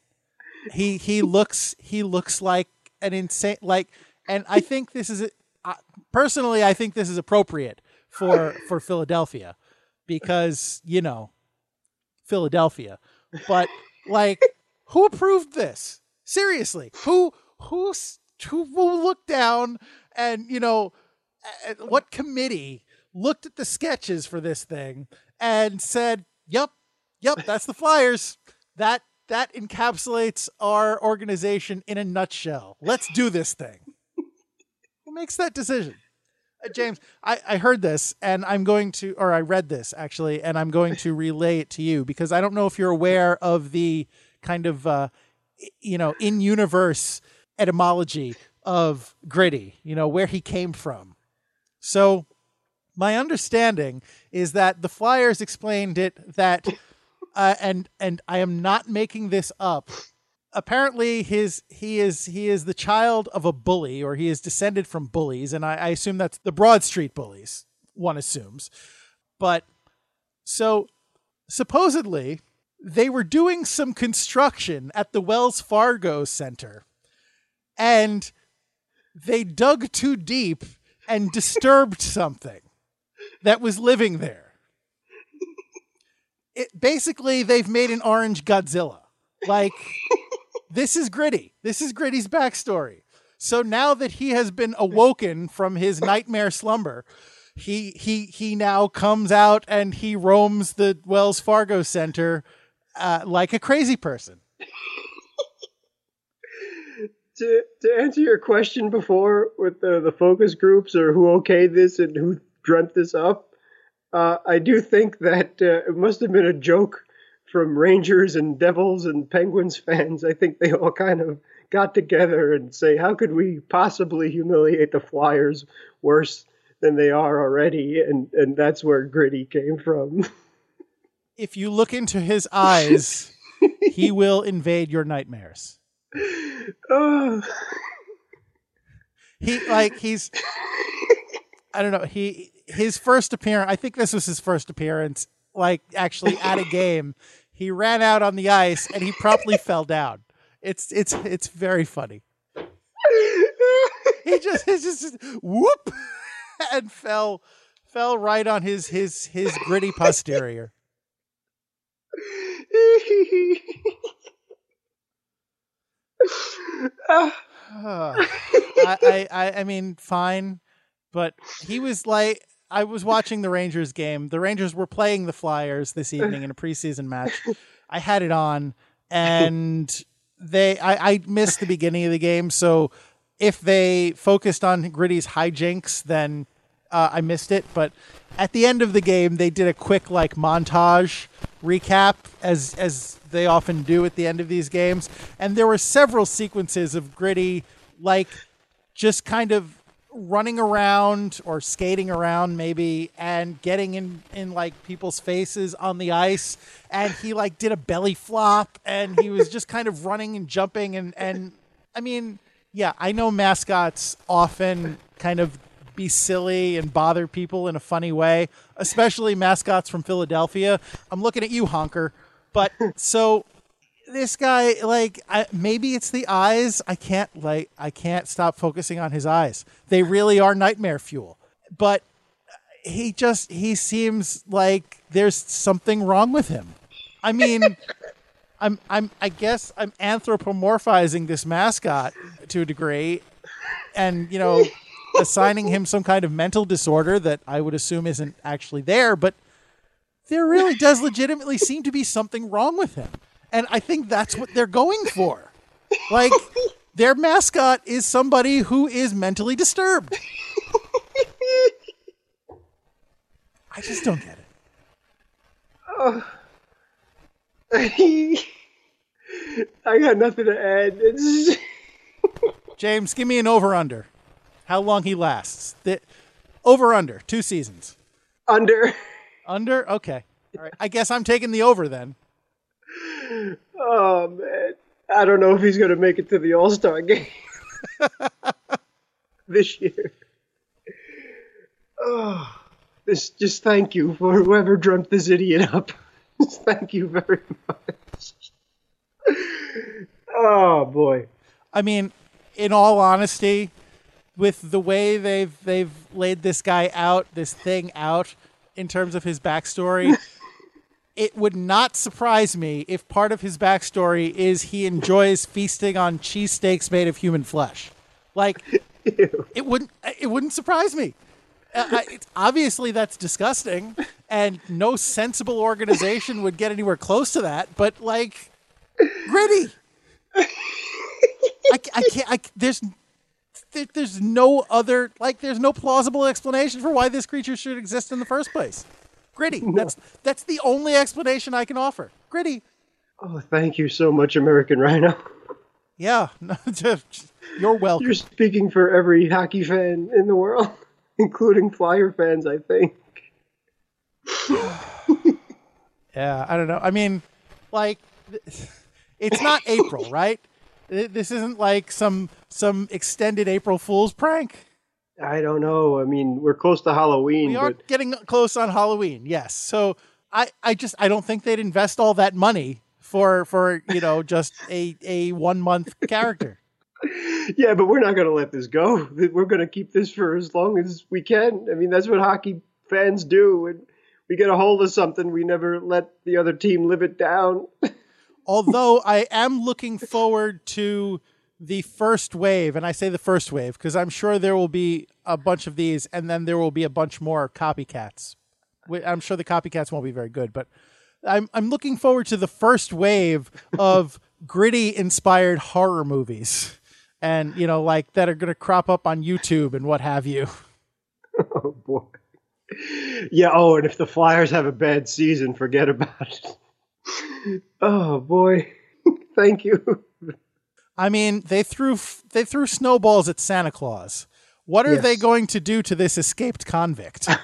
Speaker 1: He he looks he looks like an insane like, and I think this is uh, personally I think this is appropriate for for Philadelphia because you know Philadelphia, but like who approved this? Seriously, who who who will look down and you know what committee looked at the sketches for this thing and said, "Yep, yep, that's the Flyers. That that encapsulates our organization in a nutshell. Let's do this thing." Who makes that decision? Uh, James, I, I heard this and I'm going to, or I read this actually, and I'm going to relay it to you because I don't know if you're aware of the kind of, uh, you know, in universe etymology of Gritty, you know, where he came from. So, my understanding is that the Flyers explained it that, uh, and and I am not making this up. Apparently, his he is he is the child of a bully, or he is descended from bullies, and I, I assume that's the Broad Street bullies. One assumes, but so supposedly they were doing some construction at the Wells Fargo Center, and they dug too deep and disturbed something that was living there. It basically they've made an orange Godzilla. Like this is gritty. This is Gritty's backstory. So now that he has been awoken from his nightmare slumber, he he he now comes out and he roams the Wells Fargo Center uh, like a crazy person.
Speaker 2: to to answer your question before with the, the focus groups or who okayed this and who dreamt this up, uh, I do think that uh, it must have been a joke from Rangers and Devils and Penguins fans. I think they all kind of got together and say, how could we possibly humiliate the Flyers worse than they are already? And and that's where Gritty came from.
Speaker 1: If you look into his eyes, he will invade your nightmares.
Speaker 2: oh.
Speaker 1: He like he's I don't know, he his first appearance, I think this was his first appearance like actually at a game. He ran out on the ice and he promptly fell down. It's it's it's very funny. he just, he just whoop and fell fell right on his his his gritty posterior. I, I, I I mean, fine, but he was like, I was watching the Rangers game. The Rangers were playing the Flyers this evening in a preseason match. I had it on, and they, I, I missed the beginning of the game. So if they focused on Gritty's hijinks, then uh, I missed it. But at the end of the game, they did a quick like montage recap, as as they often do at the end of these games, and there were several sequences of Gritty like just kind of running around or skating around maybe and getting in in like people's faces on the ice. And he like did a belly flop and he was just kind of running and jumping. And and I mean yeah I know mascots often kind of be silly and bother people in a funny way especially mascots from Philadelphia. I'm looking at you honker. But so this guy like I, maybe it's the eyes. I can't like i can't stop focusing on his eyes. They really are nightmare fuel. But he just he seems like there's something wrong with him. I mean i'm i'm i guess i'm anthropomorphizing this mascot to a degree. And you know assigning him some kind of mental disorder that i would assume isn't actually there but there really does legitimately seem to be something wrong with him and I think that's what they're going for. Like their mascot is somebody who is mentally disturbed. I just don't get it. Oh.
Speaker 2: I got nothing to add. It's
Speaker 1: it. James, give me an over under. How long he lasts. The, over under, two seasons.
Speaker 2: under.
Speaker 1: Under? Okay. All right. I guess I'm taking the over then.
Speaker 2: Oh man, I don't know if he's gonna make it to the All Star game this year. Oh, this just thank you for whoever dreamt this idiot up. Just thank you very much. Oh boy.
Speaker 1: I mean, in all honesty, with the way they've they've laid this guy out, this thing out in terms of his backstory, it would not surprise me if part of his backstory is he enjoys feasting on cheesesteaks made of human flesh. Like it wouldn't it wouldn't surprise me. Uh, it's, obviously, that's disgusting, and no sensible organization would get anywhere close to that. But like, gritty. I, I can't. I, there's there, there's no other like there's no plausible explanation for why this creature should exist in the first place. Gritty. That's that's the only explanation I can offer. Gritty.
Speaker 2: Oh, thank you so much, American Rhino.
Speaker 1: Yeah. You're welcome.
Speaker 2: You're speaking for every hockey fan in the world, including Flyer fans, I think.
Speaker 1: Yeah, I don't know. I mean, like, it's not April, right? This isn't like some some extended April Fool's prank.
Speaker 2: I don't know. I mean, we're close to Halloween,
Speaker 1: We are
Speaker 2: but
Speaker 1: getting close on Halloween, yes. So I, I just I don't think they'd invest all that money for for you know just a a one month character.
Speaker 2: yeah, but we're not going to let this go. We're going to keep this for as long as we can. I mean, that's what hockey fans do. We get a hold of something, we never let the other team live it down.
Speaker 1: Although I am looking forward to the first wave, and I say the first wave because I'm sure there will be a bunch of these, and then there will be a bunch more copycats. I'm sure the copycats won't be very good, but I'm I'm looking forward to the first wave of gritty inspired horror movies, and you know, like that are going to crop up on YouTube and what have you.
Speaker 2: oh boy. Yeah. Oh, and if the Flyers have a bad season, forget about it. oh boy. Thank you.
Speaker 1: I mean, they threw f- they threw snowballs at Santa Claus. What are
Speaker 2: Yes.
Speaker 1: they going to do to this escaped convict?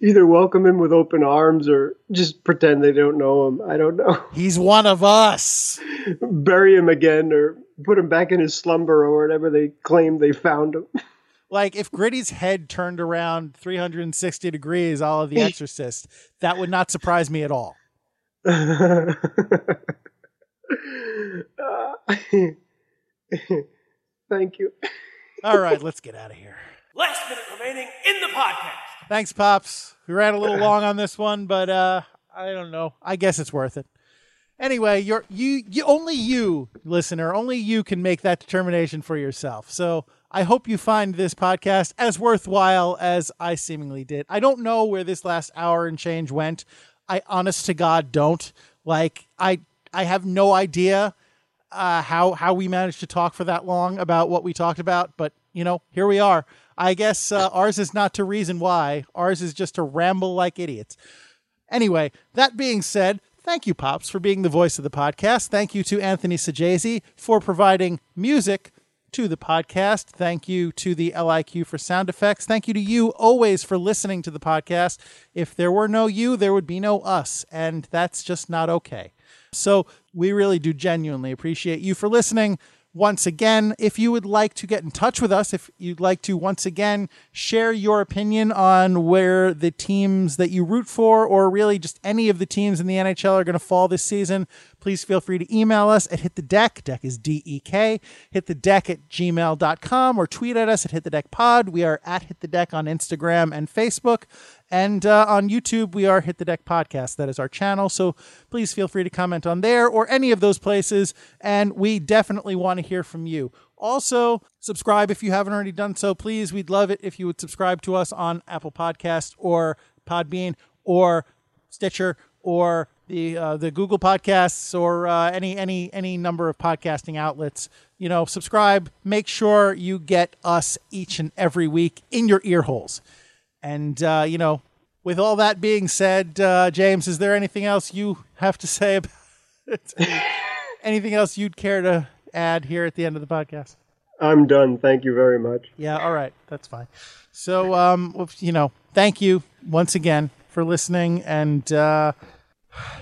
Speaker 2: Either welcome him with open arms or just pretend they don't know him. I don't know.
Speaker 1: He's one of us.
Speaker 2: Bury him again or put him back in his slumber or whatever they claim they found him.
Speaker 1: Like if Gritty's head turned around 360 degrees, all of The Exorcist, that would not surprise me at all.
Speaker 2: Thank you.
Speaker 1: All right, let's get out of here.
Speaker 4: Last minute remaining in the podcast.
Speaker 1: Thanks, Pops. We ran a little long on this one, but uh, I don't know. I guess it's worth it. Anyway, you're you, you only you, listener, only you can make that determination for yourself. So I hope you find this podcast as worthwhile as I seemingly did. I don't know where this last hour and change went. I honest to God don't. Like I I have no idea uh, how how we managed to talk for that long about what we talked about, but you know, here we are. I guess uh, ours is not to reason why. Ours is just to ramble like idiots. Anyway, that being said, thank you, Pops, for being the voice of the podcast. Thank you to Anthony Sajazi for providing music to the podcast. Thank you to the LIQ for sound effects. Thank you to you always for listening to the podcast. If there were no you, there would be no us, and that's just not okay. So we really do genuinely appreciate you for listening once again. If you would like to get in touch with us, if you'd like to once again share your opinion on where the teams that you root for, or really just any of the teams in the NHL are going to fall this season, please feel free to email us at hit the deck. Deck is D E K. Hit the deck at gmail.com or tweet at us at hit the deck pod. We are at hit the deck on Instagram and Facebook. And uh, on YouTube, we are Hit the Deck Podcast. That is our channel. So please feel free to comment on there or any of those places. And we definitely want to hear from you. Also, subscribe if you haven't already done so. Please, we'd love it if you would subscribe to us on Apple Podcast or Podbean or Stitcher or the uh, the Google Podcasts or uh, any any any number of podcasting outlets. You know, subscribe. Make sure you get us each and every week in your ear holes. And, uh, you know, with all that being said, uh, James, is there anything else you have to say about it? anything else you'd care to add here at the end of the podcast?
Speaker 2: I'm done. Thank you very much.
Speaker 1: Yeah, all right. That's fine. So, um, you know, thank you once again for listening. And uh,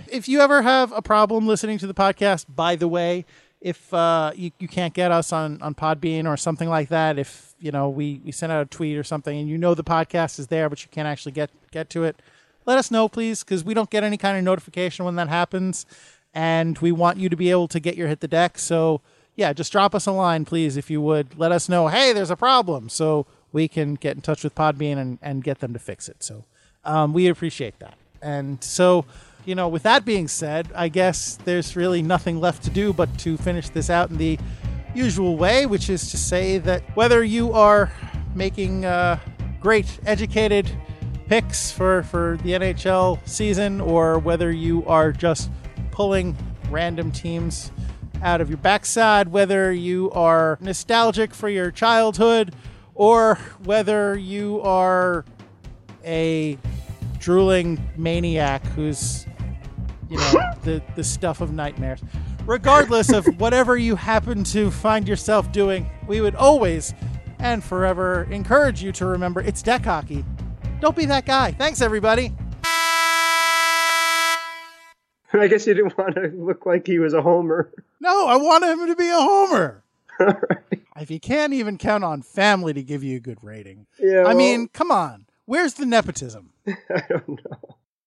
Speaker 1: if you ever have a problem listening to the podcast, by the way, if uh, you, you can't get us on, on Podbean or something like that, if you know we, we send out a tweet or something and you know the podcast is there but you can't actually get get to it, let us know please because we don't get any kind of notification when that happens, and we want you to be able to get your hit the deck. So yeah, just drop us a line please if you would. Let us know hey there's a problem so we can get in touch with Podbean and, and get them to fix it. So um, we appreciate that. And so you know, with that being said, I guess there's really nothing left to do but to finish this out in the usual way, which is to say that whether you are making uh, great educated picks for, for the NHL season or whether you are just pulling random teams out of your backside, whether you are nostalgic for your childhood or whether you are a drooling maniac who's you know the the stuff of nightmares. Regardless of whatever you happen to find yourself doing, we would always and forever encourage you to remember it's deck hockey. Don't be that guy. Thanks, everybody.
Speaker 2: I guess you didn't want to look like he was a homer.
Speaker 1: No, I wanted him to be a homer. If you can't even count on family to give you a good rating,
Speaker 2: Yeah,
Speaker 1: I
Speaker 2: well-
Speaker 1: mean, come on. Where's the nepotism?
Speaker 2: I don't know.